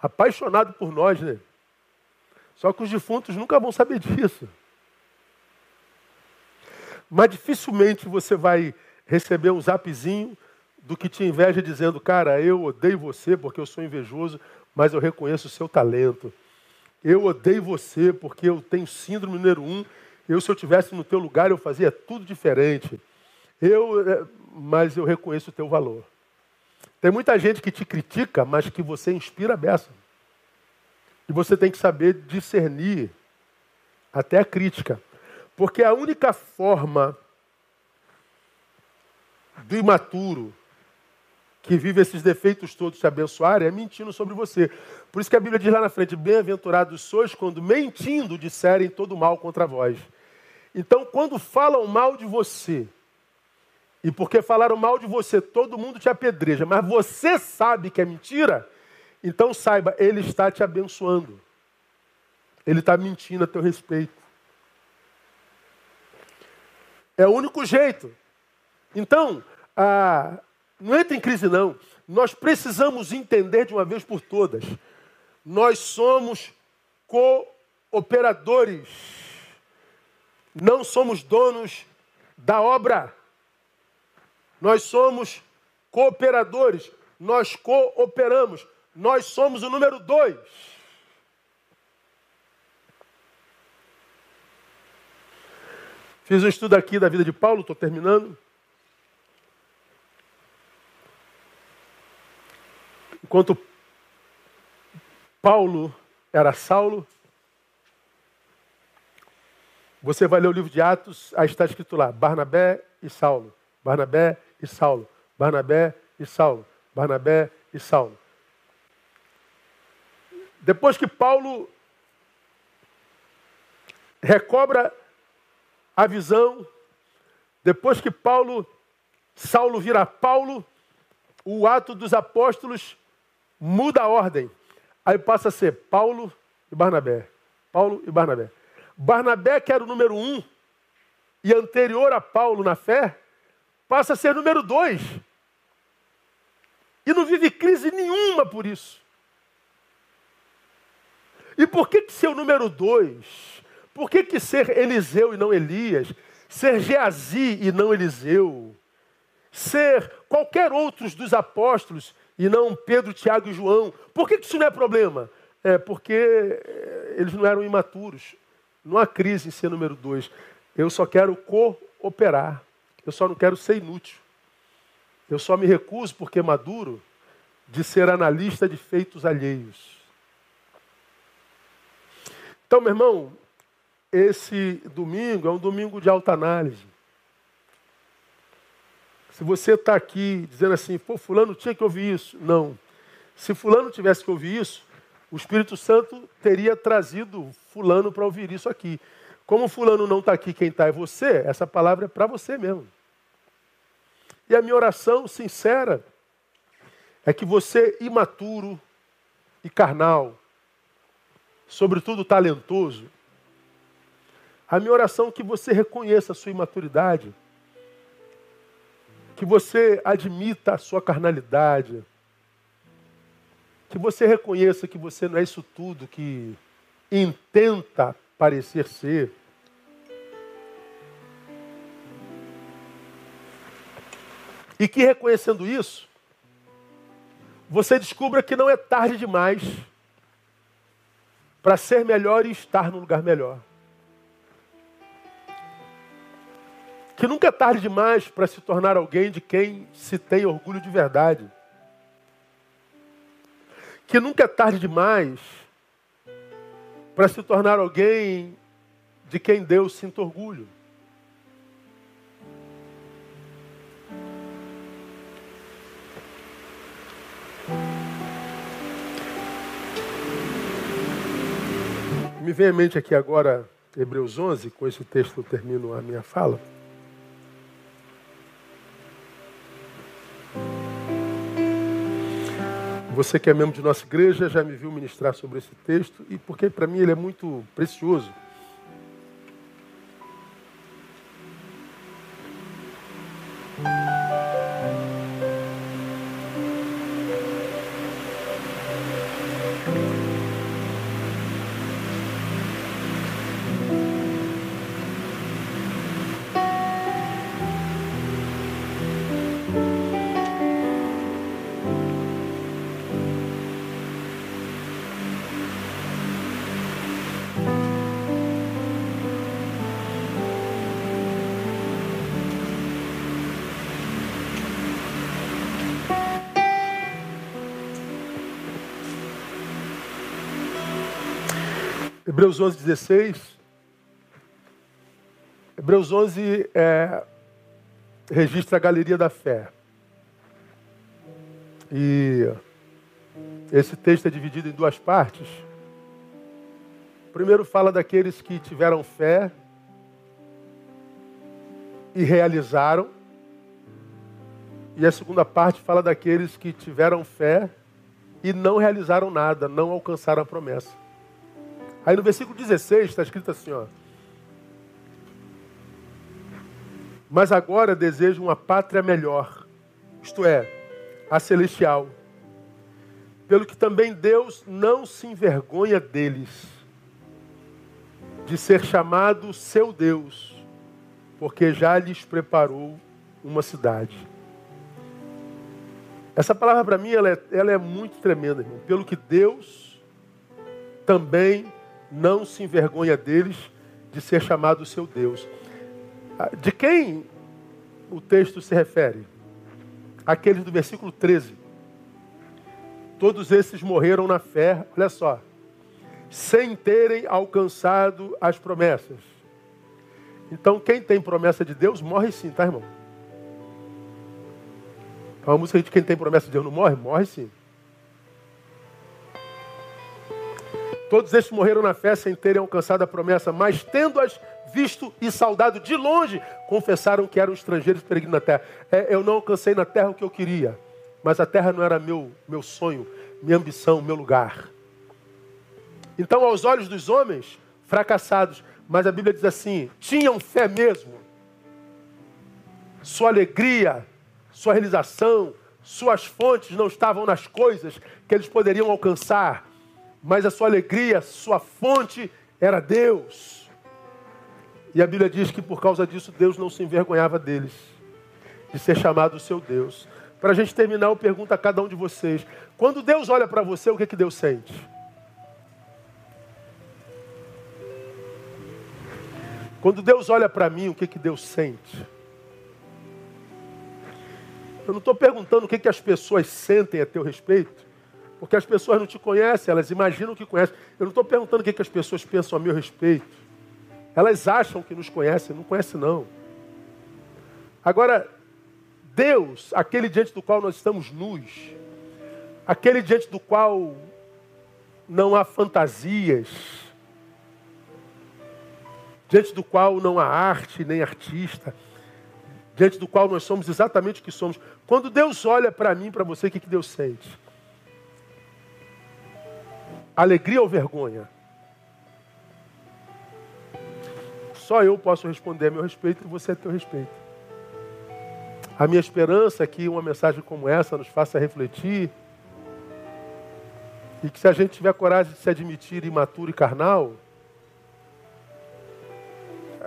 apaixonado por nós, né? Só que os defuntos nunca vão saber disso. Mas dificilmente você vai receber um zapzinho do que te inveja dizendo, cara, eu odeio você porque eu sou invejoso, mas eu reconheço o seu talento. Eu odeio você porque eu tenho síndrome número um eu, se eu tivesse no teu lugar, eu fazia tudo diferente. Eu, é, mas eu reconheço o teu valor. Tem muita gente que te critica, mas que você inspira a beça. E você tem que saber discernir até a crítica. Porque a única forma do imaturo que vive esses defeitos todos te abençoar é mentindo sobre você. Por isso que a Bíblia diz lá na frente: Bem-aventurados sois quando mentindo disserem todo mal contra vós. Então, quando falam mal de você, e porque falaram mal de você, todo mundo te apedreja, mas você sabe que é mentira, então saiba, ele está te abençoando. Ele está mentindo a teu respeito. É o único jeito. Então, ah, não entra em crise, não. Nós precisamos entender de uma vez por todas. Nós somos cooperadores não somos donos da obra. Nós somos cooperadores. Nós cooperamos. Nós somos o número dois. Fiz um estudo aqui da vida de Paulo, estou terminando. Enquanto Paulo era Saulo, você vai ler o livro de Atos, aí está escrito lá: Barnabé e Saulo, Barnabé e Saulo, Barnabé e Saulo, Barnabé e Saulo. Depois que Paulo recobra a visão, depois que Paulo, Saulo vira Paulo, o ato dos apóstolos muda a ordem. Aí passa a ser Paulo e Barnabé. Paulo e Barnabé. Barnabé, que era o número um, e anterior a Paulo na fé, passa a ser número dois. E não vive crise nenhuma por isso. E por que, que ser o número dois? Por que, que ser Eliseu e não Elias? Ser Geazi e não Eliseu? Ser qualquer outros dos apóstolos e não Pedro, Tiago e João? Por que, que isso não é problema? É porque eh, eles não eram imaturos. Não há crise em ser número dois. Eu só quero cooperar. Eu só não quero ser inútil. Eu só me recuso, porque maduro, de ser analista de feitos alheios. Então, meu irmão, esse domingo é um domingo de alta análise. Se você está aqui dizendo assim, pô, fulano tinha que ouvir isso. Não. Se fulano tivesse que ouvir isso, o Espírito Santo teria trazido fulano para ouvir isso aqui. Como fulano não está aqui, quem está é você, essa palavra é para você mesmo. E a minha oração sincera é que você, imaturo e carnal, sobretudo talentoso, a minha oração é que você reconheça a sua imaturidade que você admita a sua carnalidade, que você reconheça que você não é isso tudo que intenta parecer ser. E que reconhecendo isso, você descubra que não é tarde demais para ser melhor e estar no lugar melhor. Que nunca é tarde demais para se tornar alguém de quem se tem orgulho de verdade. Que nunca é tarde demais para se tornar alguém de quem Deus sinta orgulho. Me vem à mente aqui agora Hebreus 11, com esse texto eu termino a minha fala. Você que é membro de nossa igreja já me viu ministrar sobre esse texto e porque para mim ele é muito precioso. Hebreus 11, 16. Hebreus 11 é, registra a galeria da fé. E esse texto é dividido em duas partes. Primeiro fala daqueles que tiveram fé e realizaram. E a segunda parte fala daqueles que tiveram fé e não realizaram nada, não alcançaram a promessa. Aí no versículo 16 está escrito assim, ó. Mas agora desejo uma pátria melhor, isto é, a celestial. Pelo que também Deus não se envergonha deles, de ser chamado seu Deus, porque já lhes preparou uma cidade. Essa palavra para mim ela é, ela é muito tremenda, irmão. Pelo que Deus também não se envergonha deles de ser chamado seu Deus. Ah, de quem o texto se refere? Aqueles do versículo 13. Todos esses morreram na fé, olha só, sem terem alcançado as promessas. Então, quem tem promessa de Deus morre sim, tá, irmão? A música de quem tem promessa de Deus não morre? Morre sim. Todos estes morreram na fé sem terem alcançado a promessa, mas tendo-as visto e saudado de longe, confessaram que eram estrangeiros peregrinos na terra. É, eu não alcancei na terra o que eu queria, mas a terra não era meu, meu sonho, minha ambição, meu lugar. Então, aos olhos dos homens, fracassados, mas a Bíblia diz assim: tinham fé mesmo. Sua alegria, sua realização, suas fontes não estavam nas coisas que eles poderiam alcançar, mas a sua alegria, sua fonte era Deus. E a Bíblia diz que por causa disso Deus não se envergonhava deles, de ser chamado o seu Deus. Para a gente terminar, eu pergunto a cada um de vocês: quando Deus olha para você, o que, que Deus sente? Quando Deus olha para mim, o que, que Deus sente? Eu não estou perguntando o que, que as pessoas sentem a teu respeito. Porque as pessoas não te conhecem, elas imaginam que conhecem. Eu não estou perguntando o que, que as pessoas pensam a meu respeito. Elas acham que nos conhecem, não conhecem não. Agora, Deus, aquele diante do qual nós estamos nus, aquele diante do qual não há fantasias, diante do qual não há arte nem artista, diante do qual nós somos exatamente o que somos. Quando Deus olha para mim, para você, o que, que Deus sente? Alegria ou vergonha? Só eu posso responder a meu respeito e você a teu respeito. A minha esperança é que uma mensagem como essa nos faça refletir e que se a gente tiver coragem de se admitir imaturo e carnal,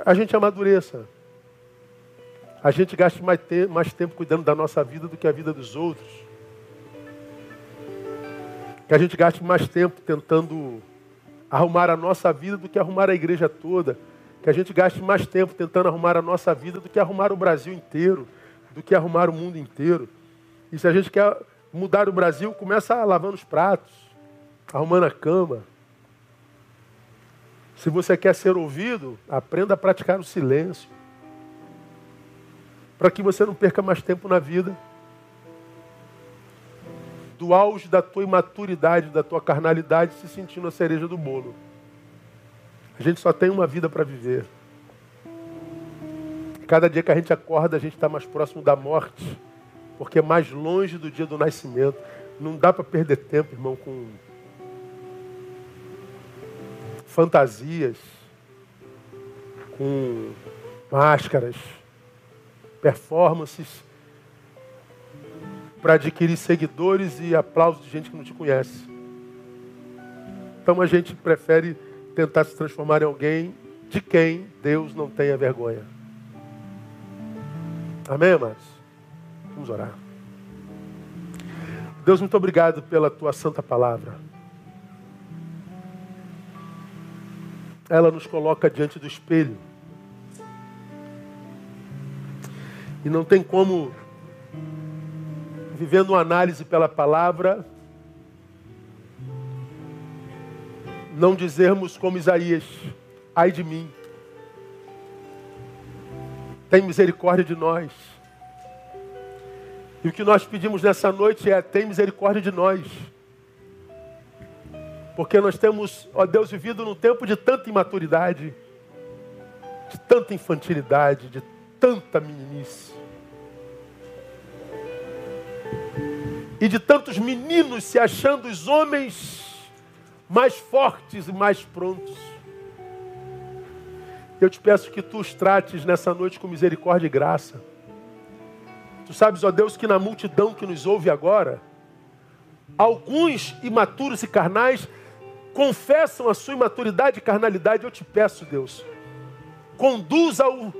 a gente amadureça. A gente gaste mais, te mais tempo cuidando da nossa vida do que a vida dos outros. Que a gente gaste mais tempo tentando arrumar a nossa vida do que arrumar a igreja toda. Que a gente gaste mais tempo tentando arrumar a nossa vida do que arrumar o Brasil inteiro, do que arrumar o mundo inteiro. E se a gente quer mudar o Brasil, começa lavando os pratos arrumando a cama. Se você quer ser ouvido, aprenda a praticar o silêncio. Para que você não perca mais tempo na vida. Do auge da tua imaturidade, da tua carnalidade, se sentindo a cereja do bolo. A gente só tem uma vida para viver. Cada dia que a gente acorda, a gente está mais próximo da morte, porque é mais longe do dia do nascimento. Não dá para perder tempo, irmão, com fantasias, com máscaras, performances para adquirir seguidores e aplausos de gente que não te conhece. Então a gente prefere tentar se transformar em alguém de quem Deus não tenha vergonha. Amém, amados? Vamos orar. Deus, muito obrigado pela tua santa palavra. ela nos coloca diante do espelho. E não tem como, vivendo uma análise pela palavra, não dizermos como Isaías: ai de mim, tem misericórdia de nós. E o que nós pedimos nessa noite é: tem misericórdia de nós. Porque nós temos, ó Deus, vivido num tempo de tanta imaturidade, de tanta infantilidade, de tanta meninice. E de tantos meninos se achando os homens mais fortes e mais prontos. Eu te peço que tu os trates nessa noite com misericórdia e graça. Tu sabes, ó Deus, que na multidão que nos ouve agora, alguns imaturos e carnais confessam a sua imaturidade e carnalidade, eu te peço, Deus, conduza-o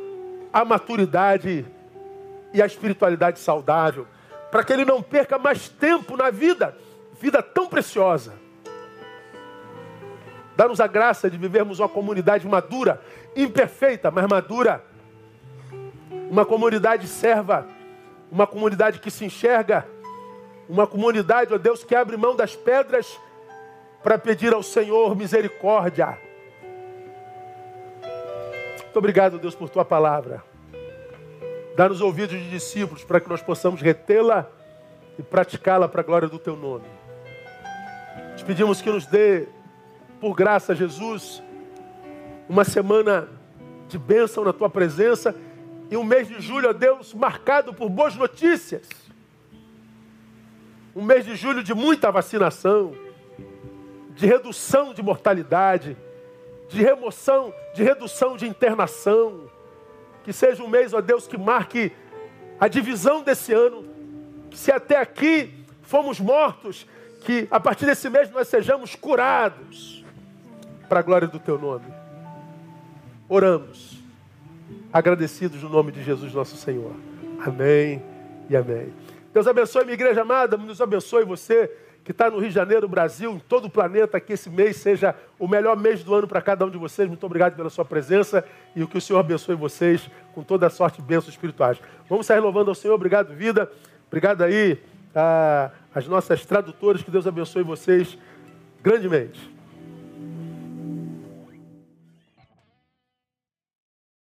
à maturidade e à espiritualidade saudável, para que ele não perca mais tempo na vida, vida tão preciosa. Dá-nos a graça de vivermos uma comunidade madura, imperfeita, mas madura. Uma comunidade serva, uma comunidade que se enxerga, uma comunidade, ó Deus, que abre mão das pedras para pedir ao Senhor misericórdia. Muito obrigado, Deus, por tua palavra. Dá-nos ouvidos de discípulos para que nós possamos retê-la e praticá-la para a glória do teu nome. Te pedimos que nos dê, por graça, Jesus, uma semana de bênção na tua presença e um mês de julho, ó Deus, marcado por boas notícias. Um mês de julho de muita vacinação, de redução de mortalidade, de remoção, de redução de internação. Que seja um mês, ó Deus, que marque a divisão desse ano. Se até aqui fomos mortos, que a partir desse mês nós sejamos curados. Para a glória do teu nome. Oramos, agradecidos no nome de Jesus nosso Senhor. Amém e amém. Deus abençoe minha igreja amada, nos abençoe você que está no Rio de Janeiro, Brasil, em todo o planeta, que esse mês seja o melhor mês do ano para cada um de vocês. Muito obrigado pela sua presença e o que o Senhor abençoe vocês com toda a sorte e bênçãos espirituais. Vamos sair louvando ao Senhor. Obrigado, vida. Obrigado aí às nossas tradutoras. Que Deus abençoe vocês grandemente.